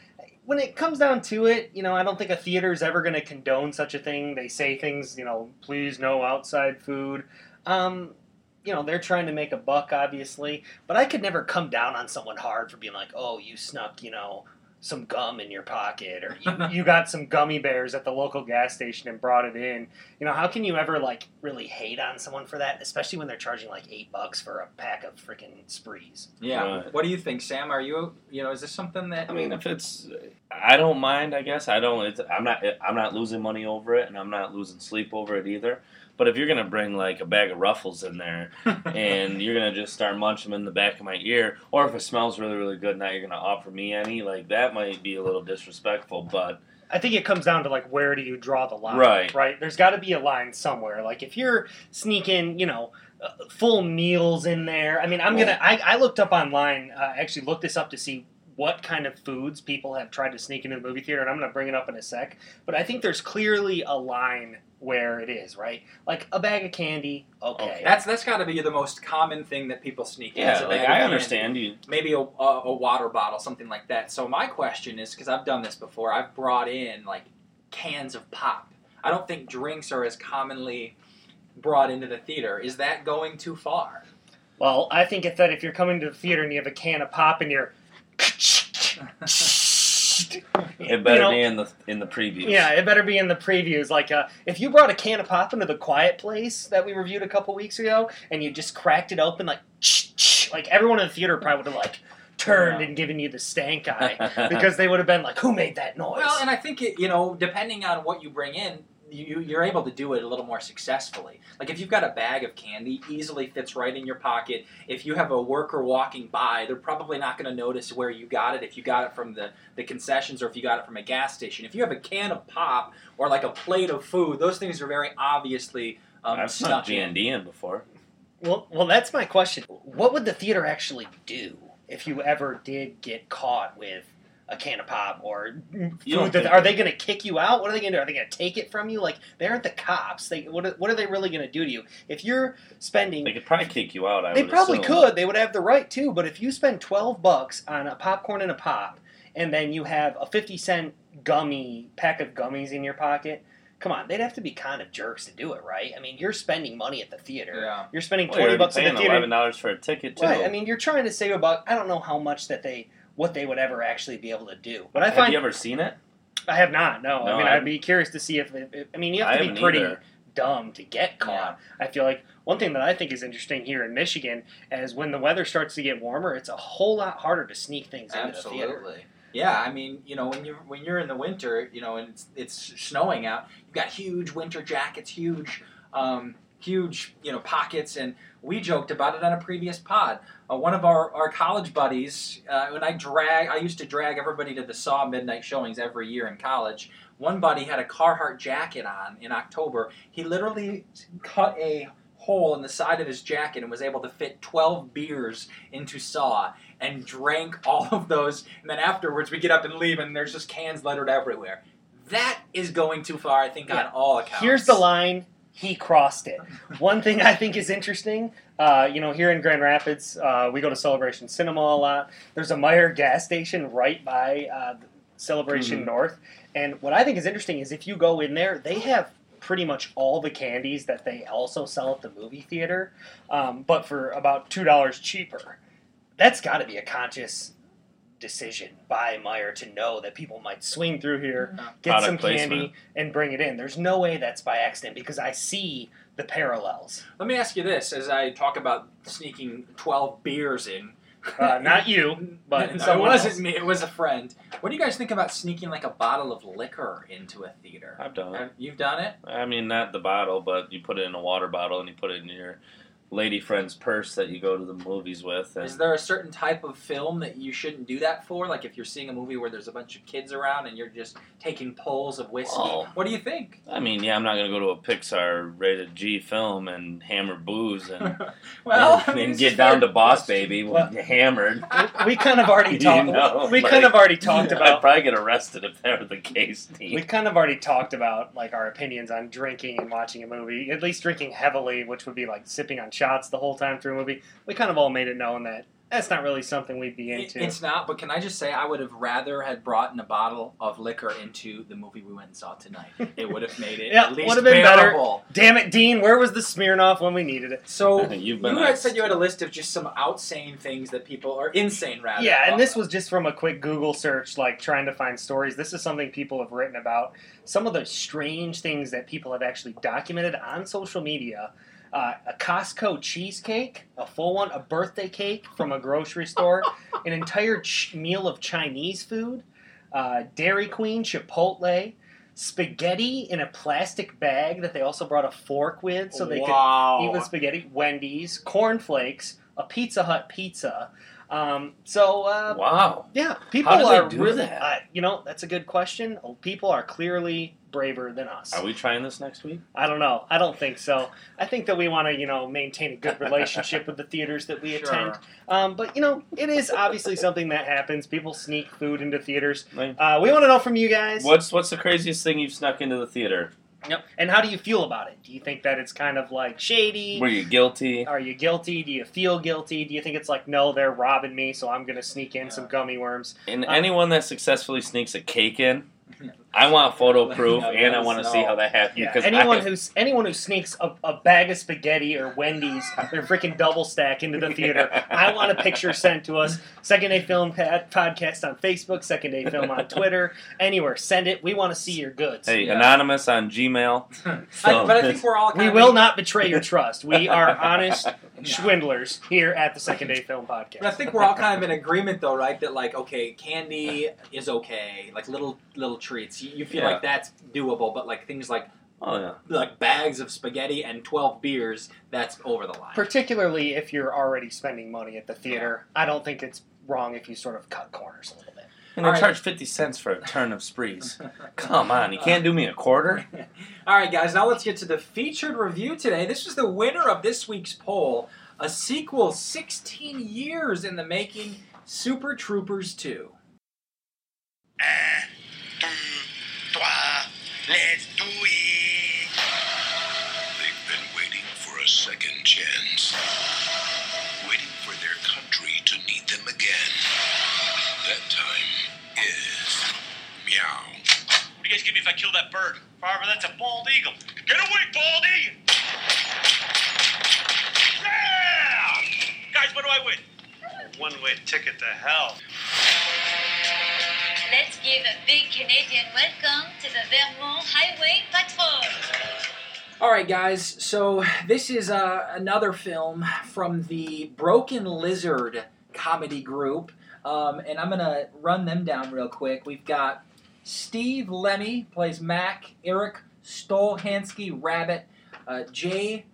when it comes down to it, you know, I don't think a theater is ever going to condone such a thing. They say things, you know, please no outside food. Um, you know, they're trying to make a buck, obviously, but I could never come down on someone hard for being like, oh, you snuck, you know, some gum in your pocket, or you, you got some gummy bears at the local gas station and brought it in. You know, how can you ever like really hate on someone for that, especially when they're charging like eight bucks for a pack of freaking sprees? Yeah. Right. What do you think, Sam? Are you, you know, is this something that I mean, if it's, I don't mind. I guess I don't. It's, I'm not. I'm not losing money over it, and I'm not losing sleep over it either. But if you're gonna bring like a bag of Ruffles in there, (laughs) and you're gonna just start munching them in the back of my ear, or if it smells really, really good, now you're gonna offer me any, like that might be a little disrespectful. But I think it comes down to like where do you draw the line, Right. Right. There's got to be a line somewhere. Like if you're sneaking, you know, uh, full meals in there. I mean, I'm gonna. I, I looked up online. Uh, actually, looked this up to see what kind of foods people have tried to sneak into the movie theater, and I'm gonna bring it up in a sec. But I think there's clearly a line where it is right. Like a bag of candy. Okay. Okay. that's that's got to be the most common thing that people sneak in. yeah, a like bag of I candy. understand you. maybe a, a, a water bottle, something like that. So my question is, because I've done this before, I've brought in like cans of pop. I don't think drinks are as commonly brought into the theater. Is that going too far? Well, I think if that if you're coming to the theater and you have a can of pop and you're (laughs) (laughs) It better you know, be in the in the previews. Yeah, it better be in the previews. Like, uh, if you brought a can of pop into the Quiet Place that we reviewed a couple weeks ago, and you just cracked it open, like, (tsk) (tsk) like everyone in the theater probably would have like turned Yeah. and given you the stank eye (laughs) because they would have been like, "Who made that noise?" Well, and I think it, you know, depending on what you bring in, you, you're able to do it a little more successfully. Like if you've got a bag of candy, easily fits right in your pocket. If you have a worker walking by, they're probably not going to notice where you got it. If you got it from the, the concessions or if you got it from a gas station. If you have a can of pop or like a plate of food, those things are very obviously um, I've snuck snuck G in. and D in before. well, well, that's my question. What would the theater actually do if you ever did get caught with a can of pop or You food? That, are they going to kick you out? What are they going to do? Are they going to take it from you? Like they aren't the cops. They what? Are, what are they really going to do to you if you're spending? They could probably kick you out. I They would probably assume. could. They would have the right to. But if you spend twelve bucks on a popcorn and a pop, and then you have a fifty cent gummy pack of gummies in your pocket, come on, they'd have to be kind of jerks to do it, right? I mean, you're spending money at the theater. Yeah. You're spending Well, twenty you're bucks at the theater. eleven dollars for a ticket too. Right. I mean, you're trying to save about. I don't know how much that they what they would ever actually be able to do. But I have find you ever seen it? I have not. No. No, I mean, I- I'd be curious to see if. if I mean, you have to be pretty either. dumb to get caught. I feel like one thing that I think is interesting here in Michigan is when the weather starts to get warmer, it's a whole lot harder to sneak things into the theater. Absolutely. Yeah, I mean, you know, when you when you're in the winter, you know, and it's, it's snowing out, you've got huge winter jackets, huge, um, huge, you know, pockets, and we joked about it on a previous pod. Uh, one of our, our college buddies, uh, when I drag, I used to drag everybody to the Saw midnight showings every year in college. One buddy had a Carhartt jacket on in October. He literally cut a hole in the side of his jacket and was able to fit 12 beers into Saw and drank (laughs) all of those. And then afterwards, we get up and leave, and there's just cans littered everywhere. that is going too far. I think on all accounts. Here's the line. He crossed it. One thing I think is interesting, uh, you know, here in Grand Rapids, uh, we go to Celebration Cinema a lot. There's a Meijer gas station right by uh, Celebration Mhm. North, and what I think is interesting is if you go in there, they have pretty much all the candies that they also sell at the movie theater, um, but for about two dollars cheaper. That's got to be a conscious decision by Meijer to know that people might swing through here, get Product some placement. candy, and bring it in. There's no way that's by accident because I see the parallels. Let me ask you this: as I talk about sneaking twelve beers in, Uh, not you, (laughs) but No, it wasn't else. me. It was a friend. What do you guys think about sneaking like a bottle of liquor into a theater? I've done it. You've done it. I mean, not the bottle, but you put it in a water bottle and you put it in your lady friend's purse that you go to the movies with. And Is there a certain type of film that you shouldn't do that for? Like if you're seeing a movie where there's a bunch of kids around and you're just taking pulls of whiskey. Oh. What do you think? I mean, yeah, I'm not gonna go to a Pixar rated G film and hammer booze and, (laughs) well, and, I mean, it's get down fair to Boss question. Baby Well- hammered. We kind of already (laughs) You talked. know, we like- kind of already talked about. (laughs) I'd about. probably get arrested if that were the case. We kind of already talked about like our opinions on drinking and watching a movie. At least drinking heavily, which would be like sipping on shots the whole time through a movie. We kind of all made it known that that's not really something we'd be It- into. It's not, but can I just say I would have rather had brought in a bottle of liquor into the movie we went and saw tonight. It would have made it (laughs) Yeah, at least would have been better. Damn it, Dean! Where was the Smirnoff when we needed it? So (laughs) You've you guys said you had a list of just some outsane things that people are insane rather. Yeah, and this was just from a quick Google search, like trying to find stories. This is something people have written about. Some of the strange things that people have actually documented on social media. Uh, a Costco cheesecake, a full one, a birthday cake from a grocery store, (laughs) an entire ch- meal of Chinese food, uh, Dairy Queen, Chipotle, spaghetti in a plastic bag that they also brought a fork with so they could eat with spaghetti, Wendy's, cornflakes, a Pizza Hut pizza. Um, so uh, Wow. yeah, people How do they are do really, that? Uh, you know, that's a good question. People are clearly braver than us. Are we trying this next week? I don't know. I don't think so. I think that we want to, you know, maintain a good (laughs) relationship with the theaters that we Sure. attend. Um, but you know, it is obviously something that happens. People sneak food into theaters. Uh, we want to know from you guys. What's what's the craziest thing you've snuck into the theater? Yep. And how do you feel about it? Do you think that it's kind of like shady? Were you guilty? Are you guilty? Do you feel guilty? Do you think it's like, no, they're robbing me, so I'm going to sneak in some gummy worms? And Uh, anyone that successfully sneaks a cake in, (laughs) I want photo proof, Let and I want to know. see how that happened. Yeah, because anyone I, who's anyone who sneaks a, a bag of spaghetti or Wendy's, their freaking double stack into the theater, I want a picture sent to us. Second Day Film Pad, podcast on Facebook, Second Day Film on Twitter, anywhere. Send it. We want to see your goods. hey, Yeah. anonymous on Gmail. (laughs) I, but I think we're all. we kind will of, not betray your trust. We are honest (laughs) Yeah. swindlers here at the Second Day Film Podcast. But I think we're all kind of in agreement, though, right? That like, okay, candy is okay, like little little treats. You, you feel Yeah. like that's doable, but like things like Oh yeah. like bags of spaghetti and twelve beers, that's over the line. Particularly if you're already spending money at the theater, I don't think it's wrong if you sort of cut corners a little bit. And All they right. charge fifty cents for a turn of sprees. (laughs) Come on, you can't do me a quarter. (laughs) All right, guys, now let's get to the featured review today. This was the winner of this week's poll, a sequel 16 years in the making, Super Troopers 2. Eh. Let's do it! They've been waiting for a second chance. Waiting for their country to need them again. That time is meow. What do you guys give me if I kill that bird? Farmer, that's a bald eagle. Get away, baldy! Yeah! Guys, what do I win? One way ticket to hell. Let's give a big Canadian welcome to the Vermont Highway Patrol. All right, guys, so this is uh, another film from the Broken Lizard comedy group, um, and I'm to run them down real quick. We've got Steve Lemme plays Mac, Erik Stolhanske Rabbit, uh, Jay,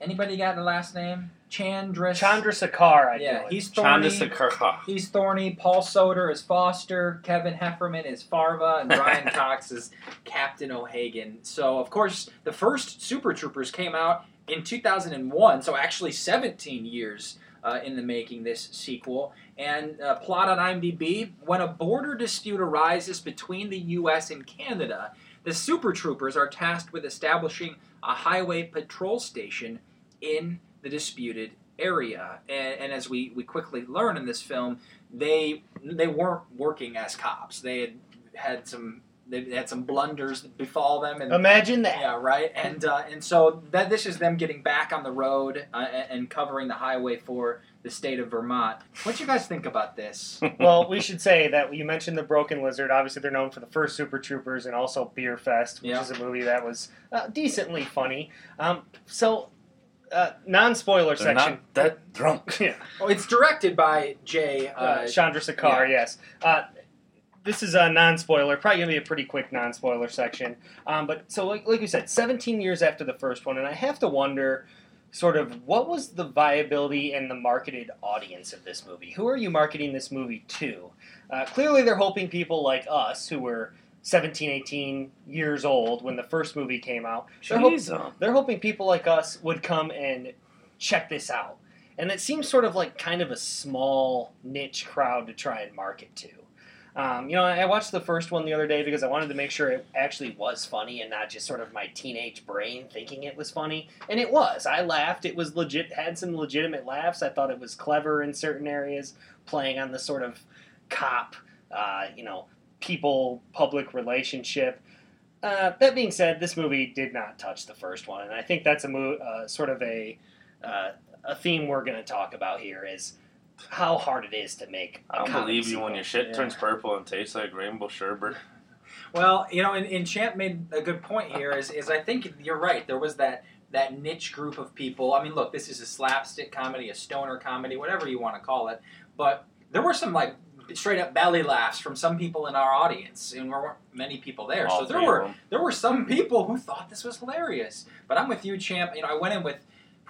anybody got the last name? Chandra. Chandrasekhar, I Yeah, he's thorny. Sakurha. He's Thorny. Paul Soter is Foster. Kevin Heffernan is Farva. And (laughs) Brian Cox is Captain O'Hagan. So, of course, the first Super Troopers came out in 2001. So, actually, 17 years uh, in the making this sequel. And uh, plot on IMDb: When a border dispute arises between the U.S. and Canada, the Super Troopers are tasked with establishing a highway patrol station in the disputed area. And, and as we, we quickly learn in this film, they they weren't working as cops. They had had some they had some blunders befall them, and Imagine that. yeah, right. And uh, and so that this is them getting back on the road uh, and and covering the highway for the state of Vermont. What do you guys think about this? (laughs) well, we should say that you mentioned the Broken Lizard. Obviously, they're known for the first Super Troopers and also Beerfest, which Yeah. is a movie that was uh, decently funny. Um, so, uh, non-spoiler They're section. not that drunk. (laughs) yeah, oh, it's directed by Jay. uh, Uh, Chandrasekhar. yeah. Yes. Uh, this is a non-spoiler. Probably gonna be a pretty quick non-spoiler section. Um, but so, like, like you said, 17 years after the first one, and I have to wonder. Sort of, what was the viability and the marketed audience of this movie? Who are you marketing this movie to? Uh, clearly, they're hoping people like us, who were 17, 18 years old when the first movie came out, they're, hop- they're hoping people like us would come and check this out. And it seems sort of like kind of a small niche crowd to try and market to. Um, you know, I watched the first one the other day because I wanted to make sure it actually was funny and not just sort of my teenage brain thinking it was funny. And it was. I laughed. It was legit, had some legitimate laughs. I thought it was clever in certain areas, playing on the sort of cop, uh, you know, people public relationship. Uh, that being said, this movie did not touch the first one, and I think that's a mo- uh, sort of a uh, a theme we're going to talk about here is how hard it is to make. I I don't believe you when your shit Yeah. turns purple and tastes like rainbow sherbet. Well, you know, and, and Champ made a good point here. Is, is I think you're right. There was that that niche group of people. I mean, look, this is a slapstick comedy, a stoner comedy, whatever you want to call it. But there were some like straight up belly laughs from some people in our audience, and there weren't many people there. All so there were there were some people who thought this was hilarious. But I'm with you, Champ. You know, I went in with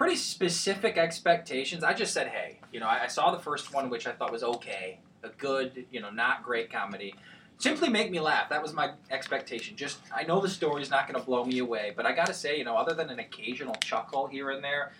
pretty specific expectations. I just said, hey, you know, I, I saw the first one, which I thought was okay, a good, you know, not great comedy. Simply make me laugh. That was my expectation. Just, I know the story's not going to blow me away, but I got to say, you know, other than an occasional chuckle here and there,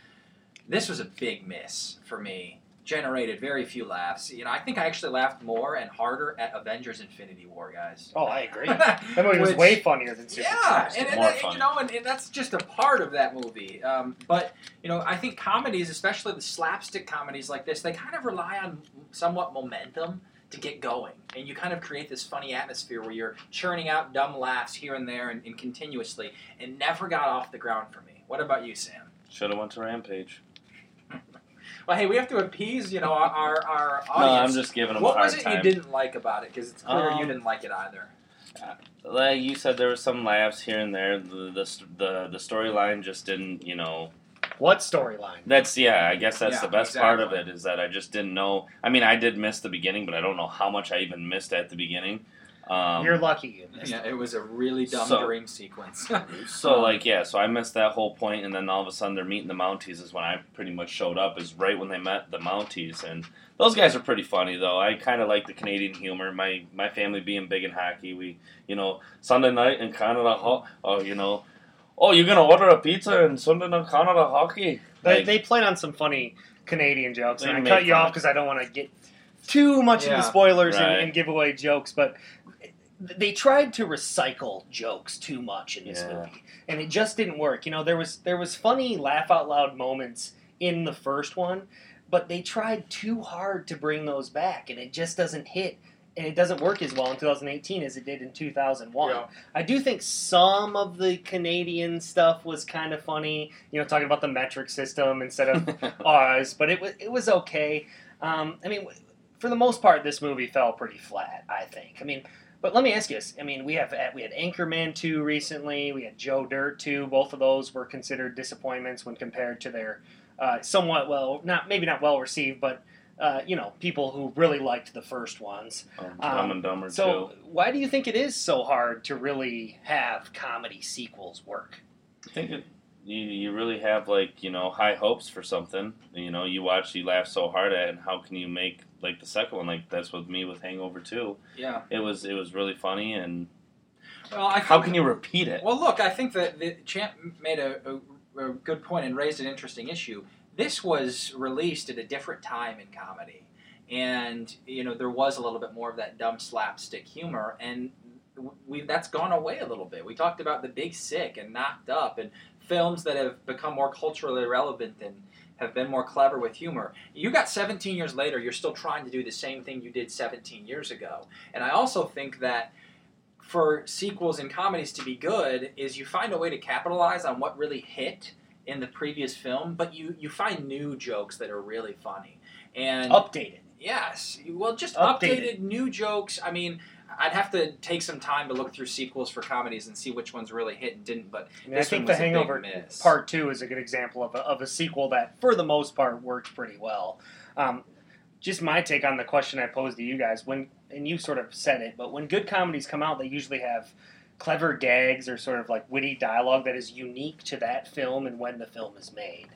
this was a big miss for me. Generated very few laughs. You know, I think I actually laughed more and harder at Avengers: Infinity War, guys. Oh, I agree. (laughs) That movie was Which- way funnier than Super yeah, Troopers. and, and, More and, fun. you know, and, and that's just a part of that movie. Um, but you know, I think comedies, especially the slapstick comedies like this, they kind of rely on somewhat momentum to get going, and you kind of create this funny atmosphere where you're churning out dumb laughs here and there and, and continuously, and never got off the ground for me. What about you, Sam? Should have went to Rampage. Well, hey, we have to appease, you know, our our, our No. I'm just giving them what a hard was it time. you didn't like about it? Because it's clear you Um, didn't like it either. Like you said, there were some laughs here and there. The the the, the storyline just didn't, you know. What storyline? That's yeah. I guess that's Yeah, the best part of it is that I just didn't know. I mean, I did miss the beginning, but I don't know how much I even missed at the beginning. Um, You're lucky you missed Yeah, it. it was a really dumb So- dream sequence. (laughs) So like yeah, so I missed that whole point, and then all of a sudden they're meeting the Mounties is when I pretty much showed up. Is right when they met the Mounties, and those guys are pretty funny though. I kind of like the Canadian humor. My my family being big in hockey, we you know Sunday night in Canada, ho- oh you know, oh you're gonna order a pizza and Sunday night Canada hockey. They, Like, they played on some funny Canadian jokes, and I cut you off because I don't want to get too much Yeah. into spoilers Right. and, and give away jokes, but they tried to recycle jokes too much in this Yeah. movie, and it just didn't work. You know, there was there was funny laugh out loud moments in the first one, but they tried too hard to bring those back, and it just doesn't hit. And it doesn't work as well in 2018 as it did in 2001. Yeah. I do think some of the Canadian stuff was kind of funny. You know, talking about the metric system instead of (laughs) ours, but it was it was okay. Um, I mean, for the most part, this movie fell pretty flat. I think. I mean, but let me ask you this: I mean, we have we had Anchorman two recently. We had Joe Dirt two. Both of those were considered disappointments when compared to their uh, somewhat well, not maybe not well received, but. Uh, you know, people who really liked the first ones. um, Dumb and Dumber So, too. why do you think it is so hard to really have comedy sequels work? I think it, you you really have like you know high hopes for something. You know, you watch, you laugh so hard at, it, and how can you make like the second one? Like that's with me with Hangover Two. yeah. It was it was really funny, and Well, I how can you repeat it? Well, look, I think that the champ made a, a, a good point and raised an interesting issue. this was released at a different time in comedy, and you know there was a little bit more of that dumb slapstick humor, and we that's gone away a little bit. We talked about the Big Sick and Knocked Up, and films that have become more culturally relevant and have been more clever with humor. You got 17 years later, you're still trying to do the same thing you did 17 years ago. And I also think that for sequels and comedies to be good is you find a way to capitalize on what really hit in the previous film, but you you find new jokes that are really funny. And Updated. yes, well just Updated. updated new jokes. I mean, I'd have to take some time to look through sequels for comedies and see which ones really hit and didn't, but I, mean, I think The Hangover. Part Two is a good example of a, of a sequel that, for the most part, worked pretty well. Um, just my take on the question I posed to you guys when, and you sort of said it, but when good comedies come out, they usually have clever gags or sort of like witty dialogue that is unique to that film and when the film is made.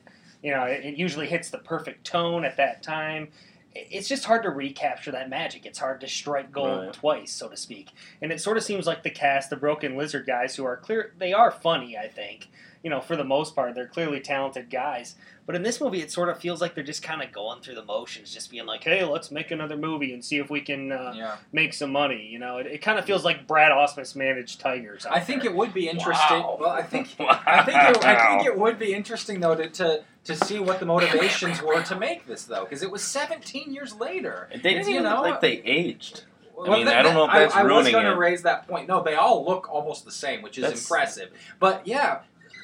You know, it, it usually hits the perfect tone at that time. It- It's just hard to recapture that magic. It's hard to strike gold Right. twice, so to speak. And it sort of seems like the cast, the Broken Lizard guys, who are clear, they are funny, I think. You know, for the most part, they're clearly talented guys. But in this movie, it sort of feels like they're just kind of going through the motions, just being like, hey, let's make another movie and see if we can uh, yeah. make some money. You know, it, it kind of feels like Brad Ausmus managed Tigers. I think there. it would be interesting. Wow. Well, I think (laughs) I think it, I think it would be interesting though to, to to see what the motivations were to make this though, because it was 17 years later. They didn't you even know, look like they aged. Well, mean, that- I don't know if that- that's I, I was going to raise that point. No, they all look almost the same, which is That's- impressive. But yeah,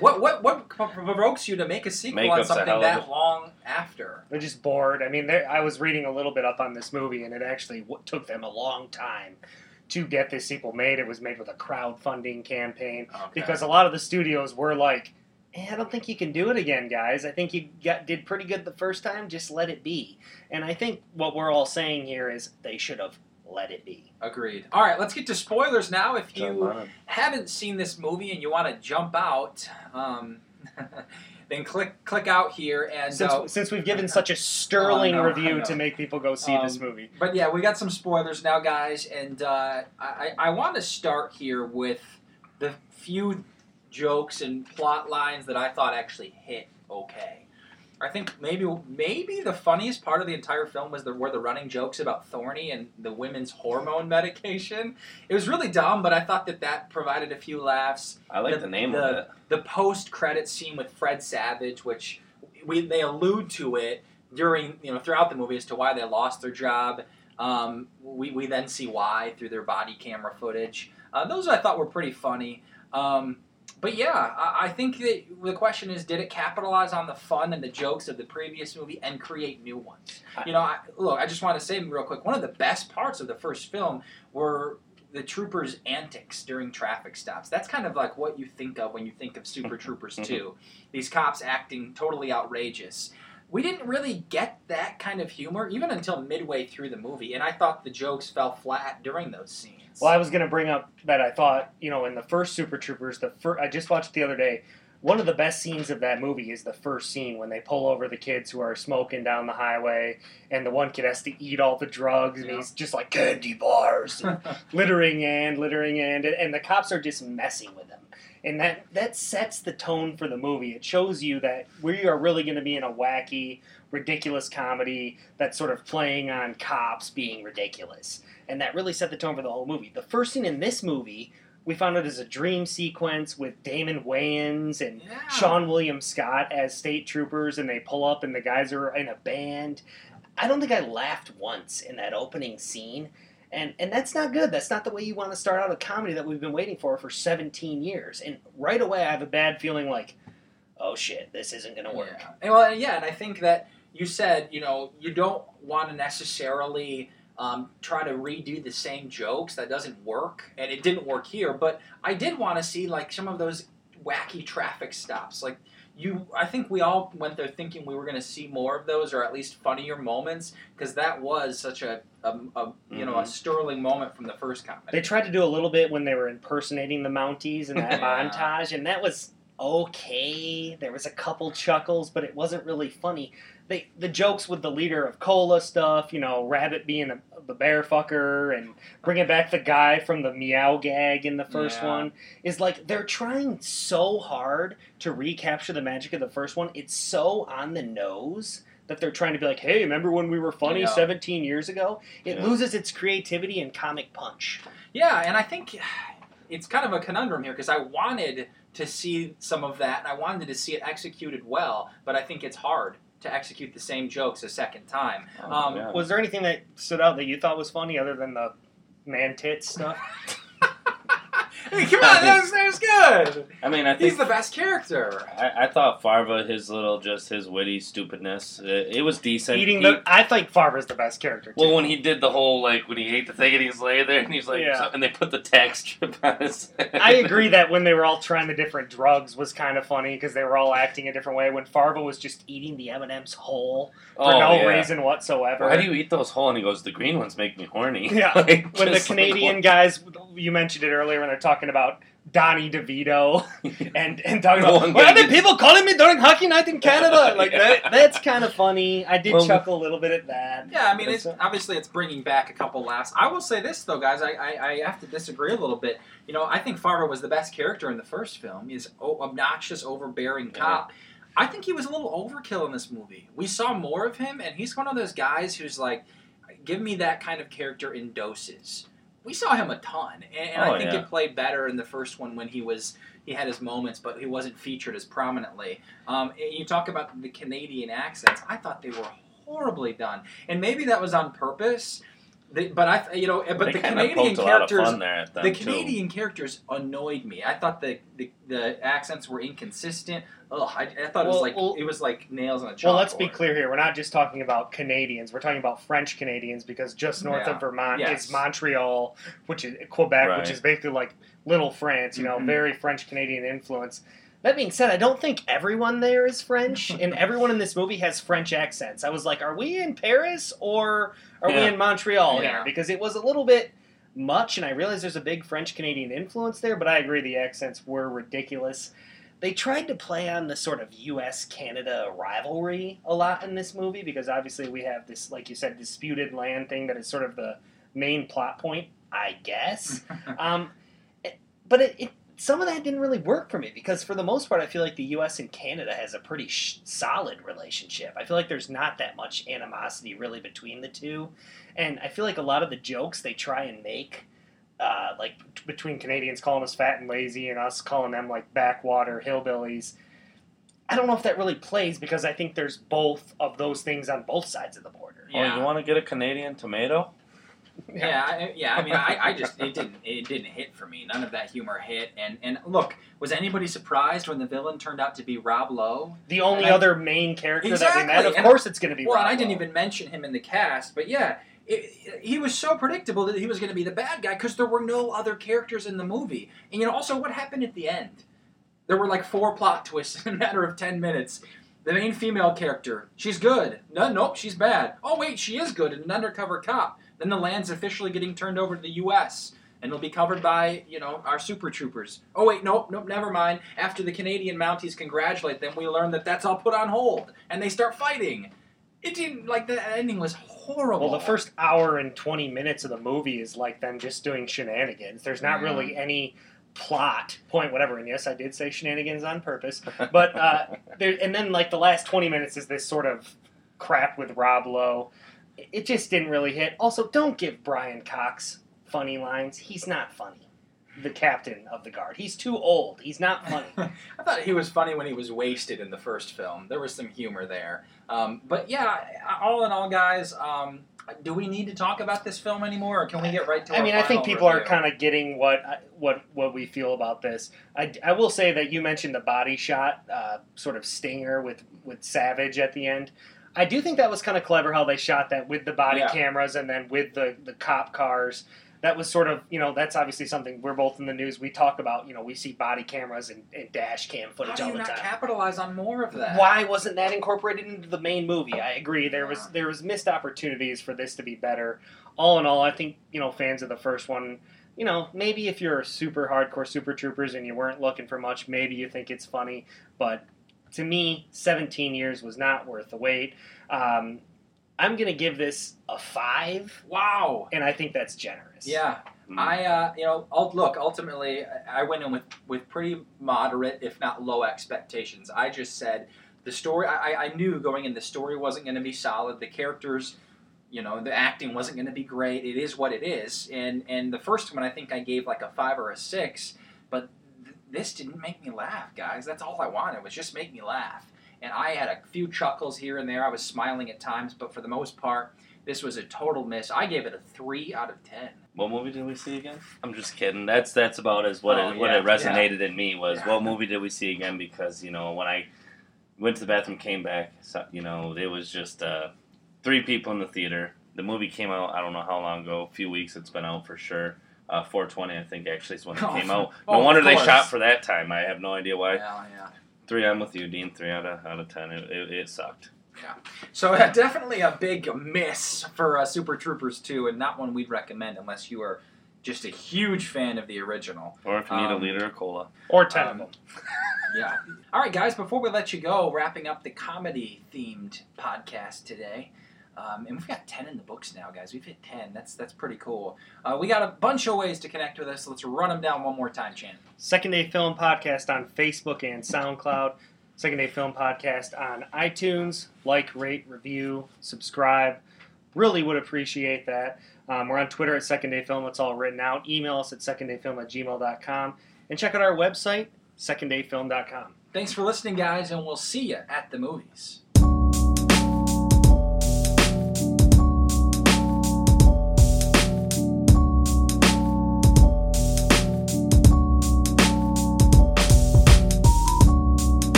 what what what provokes you to make a sequel on Makeup's a something hell of that a- long after? They're just bored. I mean, they're- I was reading a little bit up on this movie, and it actually w- took them a long time to get this sequel made. It was made with a crowdfunding campaign Okay. because a lot of the studios were like, eh, "I don't think you can do it again, guys. I think you got, did pretty good the first time. Just let it be." And I think what we're all saying here is they should have let it be. Agreed. All right, let's get to spoilers now. If you haven't seen this movie and you want to jump out, um, (laughs) then click click out here and. Since, uh, since we've given (laughs) such a sterling Oh, I know, I review to make people go see this Um, movie, But yeah, we got some spoilers now, guys, and uh, I, I want to start here with the few jokes and plot lines that I thought actually hit okay. I think maybe maybe the funniest part of the entire film was the were the running jokes about Thorny and the women's hormone (laughs) medication. It was really dumb, but I thought that that provided a few laughs I like the- the, name the- of it. the post credit scene with Fred Savage, which we they allude to it during you know throughout the movie as to why they lost their job. Um, we we then see why through their body camera footage. Uh, those I thought were pretty funny. Um, but yeah, I, think that the question is, did it capitalize on the fun and the jokes of the previous movie and create new ones? You know, I, look, I just want to say real quick, one of the best parts of the first film were the troopers' antics during traffic stops. That's kind of like what you think of when you think of Super (laughs) Troopers mm-hmm. 2. These cops acting totally outrageous. We didn't really get that kind of humor even until midway through the movie, and I thought the jokes fell flat during those scenes. Well, I was going to bring up that I thought, you know, in the first Super Troopers, the fir- I just watched the other day. One of the best scenes of that movie is the first scene when they pull over the kids who are smoking down the highway, and the one kid has to eat all the drugs, and Yeah. he's just like candy bars, and (laughs) littering and littering and, and the cops are just messing with him, and that that sets the tone for the movie. It shows you that we are really going to be in a wacky, ridiculous comedy that's sort of playing on cops being ridiculous and that really set the tone for the whole movie. The first scene in this movie, we found it as a dream sequence with Damon Wayans and Yeah. Seann William Scott as state troopers, and they pull up and the guys are in a band. I don't think I laughed once in that opening scene. And, and that's not good. That's not the way you want to start out a comedy that we've been waiting for for 17 years. And right away, I have a bad feeling like, oh shit, this isn't going to work. Yeah. And, well, yeah, and I think that you said, you know, you don't want to necessarily um, try to redo the same jokes. That doesn't work, and it didn't work here. But I did want to see like some of those wacky traffic stops. Like you, I think we all went there thinking we were going to see more of those, or at least funnier moments, because that was such a, a, a you know a Mhm. sterling moment from the first comedy. They tried to do a little bit when they were impersonating the Mounties in that (laughs) Yeah. montage, and that was okay. There was a couple chuckles, but it wasn't really funny. They the jokes with the leader of Cola stuff, you know, Rabbit being a, the bear fucker and bringing back the guy from the meow gag in the first Yeah. one is like they're trying so hard to recapture the magic of the first one. It's so on the nose that they're trying to be like, "Hey, remember when we were funny Yeah. 17 years ago?" It Yeah. loses its creativity and comic punch. Yeah, and I think it's kind of a conundrum here because I wanted to see some of that and I wanted to see it executed well, but I think it's hard to execute the same jokes a second time. Oh, Um, yeah. Was there anything that stood out that you thought was funny other than the man tits stuff? (laughs) Hey, come on, that was, that was good. I mean, I think He's the best character. I, I thought Farva, his little, just his witty stupidness, it, it was decent. Eating He- the, I think Farva's the best character. Too. well, when he did the whole like when he ate the thing and he's laying there and he's like, Yeah. and they put the tax (laughs) strip on his. Head. I agree that when they were all trying the different drugs was kind of funny because they were all acting a different way. When Farva was just eating the M and M's whole for Oh, no yeah. reason whatsoever. Why do you eat those whole? And he goes, the green ones make me horny. Yeah. (laughs) Like, when the just like, Canadian guys, you mentioned it earlier when they're talking about Donnie DeVito (laughs) and and talking about one why guy are there people calling me during hockey night in Canada? (laughs) Like Yeah. that, that's kind of funny. I did Well- chuckle a little bit at that. Yeah, I mean, it's That's- obviously it's bringing back a couple laughs. I will say this though, guys, I, I, I have to disagree a little bit. You know, I think Farva was the best character in the first film. He's obnoxious, overbearing Yeah. cop. I think he was a little overkill in this movie. We saw more of him, and he's one of those guys who's like, give me that kind of character in doses. We saw him a ton, and, and Oh, I think yeah. it played better in the first one when he was he had his moments, but he wasn't featured as prominently. Um, and you talk about the Canadian accents. I thought they were horribly done, and maybe that was on purpose. They, but I, you know, but they the Canadian poked a lot of characters, fun there them, the too. Canadian characters annoyed me. I thought the the, the accents were inconsistent. Ugh, I, I thought it was like well- it was like nails on a chalkboard. Well, let's be clear here. We're not just talking about Canadians. We're talking about French Canadians because just north Yeah. of Vermont Yes. is Montreal, which is Quebec, Right. which is basically like little France. You know, Mhm. very French Canadian influence. That being said, I don't think everyone there is French, and (laughs) everyone in this movie has French accents. I was like, are we in Paris or are we in Montreal Yeah. here? Because it was a little bit much, and I realize there's a big French Canadian influence there, but I agree the accents were ridiculous they tried to play on the sort of U.S. Canada rivalry a lot in this movie because obviously we have this, like you said, disputed land thing that is sort of the main plot point, I guess. (laughs) um, but it, it some of that didn't really work for me because for the most part, I feel like the U.S. and Canada has a pretty sh- solid relationship. I feel like there's not that much animosity really between the two, and I feel like a lot of the jokes they try and make uh, like t- between Canadians calling us fat and lazy and us calling them like backwater hillbillies. I don't know if that really plays because I think there's both of those things on both sides of the border. Oh, you want to get a Canadian tomato? (laughs) Yeah, I, yeah. I mean, I, I just it didn't it didn't hit for me. None of that humor hit. And and look, was anybody surprised when the villain turned out to be Rob Lowe? The only And I- other main character that we met, of and- course, it's going to be. Well, and Rob I didn't even mention him in the cast, but yeah, it, he was so predictable that he was going to be the bad guy because there were no other characters in the movie. And you know, also what happened at the end? There were like four plot twists (laughs) in a matter of ten minutes. The main female character, she's good. No, nope, she's bad. Oh wait, she is good and an undercover cop. Then the land's officially getting turned over to the U.S. and it'll be covered by you know our super troopers. Oh wait, nope, nope, never mind. After the Canadian Mounties congratulate them, we learn that that's all put on hold and they start fighting. It didn't like the ending was horrible. Well, the first hour and 20 minutes of the movie is like them just doing shenanigans. There's not Yeah. really any plot point, whatever. And yes, I did say shenanigans on purpose. But, uh, (laughs) there, and then like the last 20 minutes is this sort of crap with Rob Lowe. It- just didn't really hit. Also, don't give Brian Cox funny lines. He's not funny. The captain of the guard. He's too old. He's not (laughs) funny. I thought he was funny when he was wasted in the first film. There was some humor there. Um, but yeah, all in all, guys, um, do we need to talk about this film anymore, or can we get right to? It I mean, I think people are kind of getting what what what we feel about this. I, I will say that you mentioned the body shot, uh, sort of stinger with with Savage at the end. I do think that was kind of clever how they shot that with the body Yeah. cameras and then with the the cop cars. That was sort of you know that's obviously something we're both in the news. We talk about you know we see body cameras and, and dash cam How footage do all you the not time. capitalize on more of that? Why wasn't that incorporated into the main movie? I agree. There was there was missed opportunities for this to be better. All in all, I think you know fans of the first one. You know, maybe if you're super hardcore Super Troopers and you weren't looking for much, maybe you think it's funny. But to me, 17 years was not worth the wait. Um, I'm going to give this a five, Wow. and I think that's generous. Yeah. Mm. I, uh, you know, ul- look. Ultimately, I went in with with pretty moderate, if not low, expectations. I just said the story. I, I- I knew going in, the story wasn't going to be solid. The characters, you know, the acting wasn't going to be great. It is what it is. And and the first one, I think I gave like a five or a six. This didn't make me laugh, guys. That's all I wanted was just make me laugh. And I had a few chuckles here and there. I was smiling at times, but for the most part, this was a total miss. I gave it a three out of ten. What movie did we see again? I'm just kidding. That's that's about as what Oh, it, what it resonated in me was Yeah. what movie did we see again? Because you know when I went to the bathroom, came back, so, you know it was just uh, three people in the theater. The movie came out. I don't know how long ago. A few weeks. It's been out for sure. Uh, 420, I think, actually is when it Oh, came out. oh, No of wonder they shot for that time. I have no idea why. Yeah, yeah. Three, I'm with you, Dean. Three out of out of ten. It, it, it sucked. So uh, definitely a big miss for uh, Super Troopers 2, and not one we'd recommend unless you are just a huge fan of the original. Or if you need a Um, liter of cola. Or 10 Um, of them. (laughs) Yeah. All right, guys. Before we let you go, wrapping up the comedy-themed podcast today. Um, and we've got ten in the books now, guys. We've hit ten. That's that's pretty cool. Uh, we got a bunch of ways to connect with us. Let's run them down one more time, Chan. Second Day Film Podcast on Facebook and SoundCloud. Second Day Film Podcast on iTunes. Like, rate, review, subscribe. Really would appreciate that. Um, we're on Twitter at Second Day Film. It's all written out. Email us at seconddayfilm at gmail.com. And check out our website, seconddayfilm.com. Thanks for listening, guys, and we'll see you at the movies.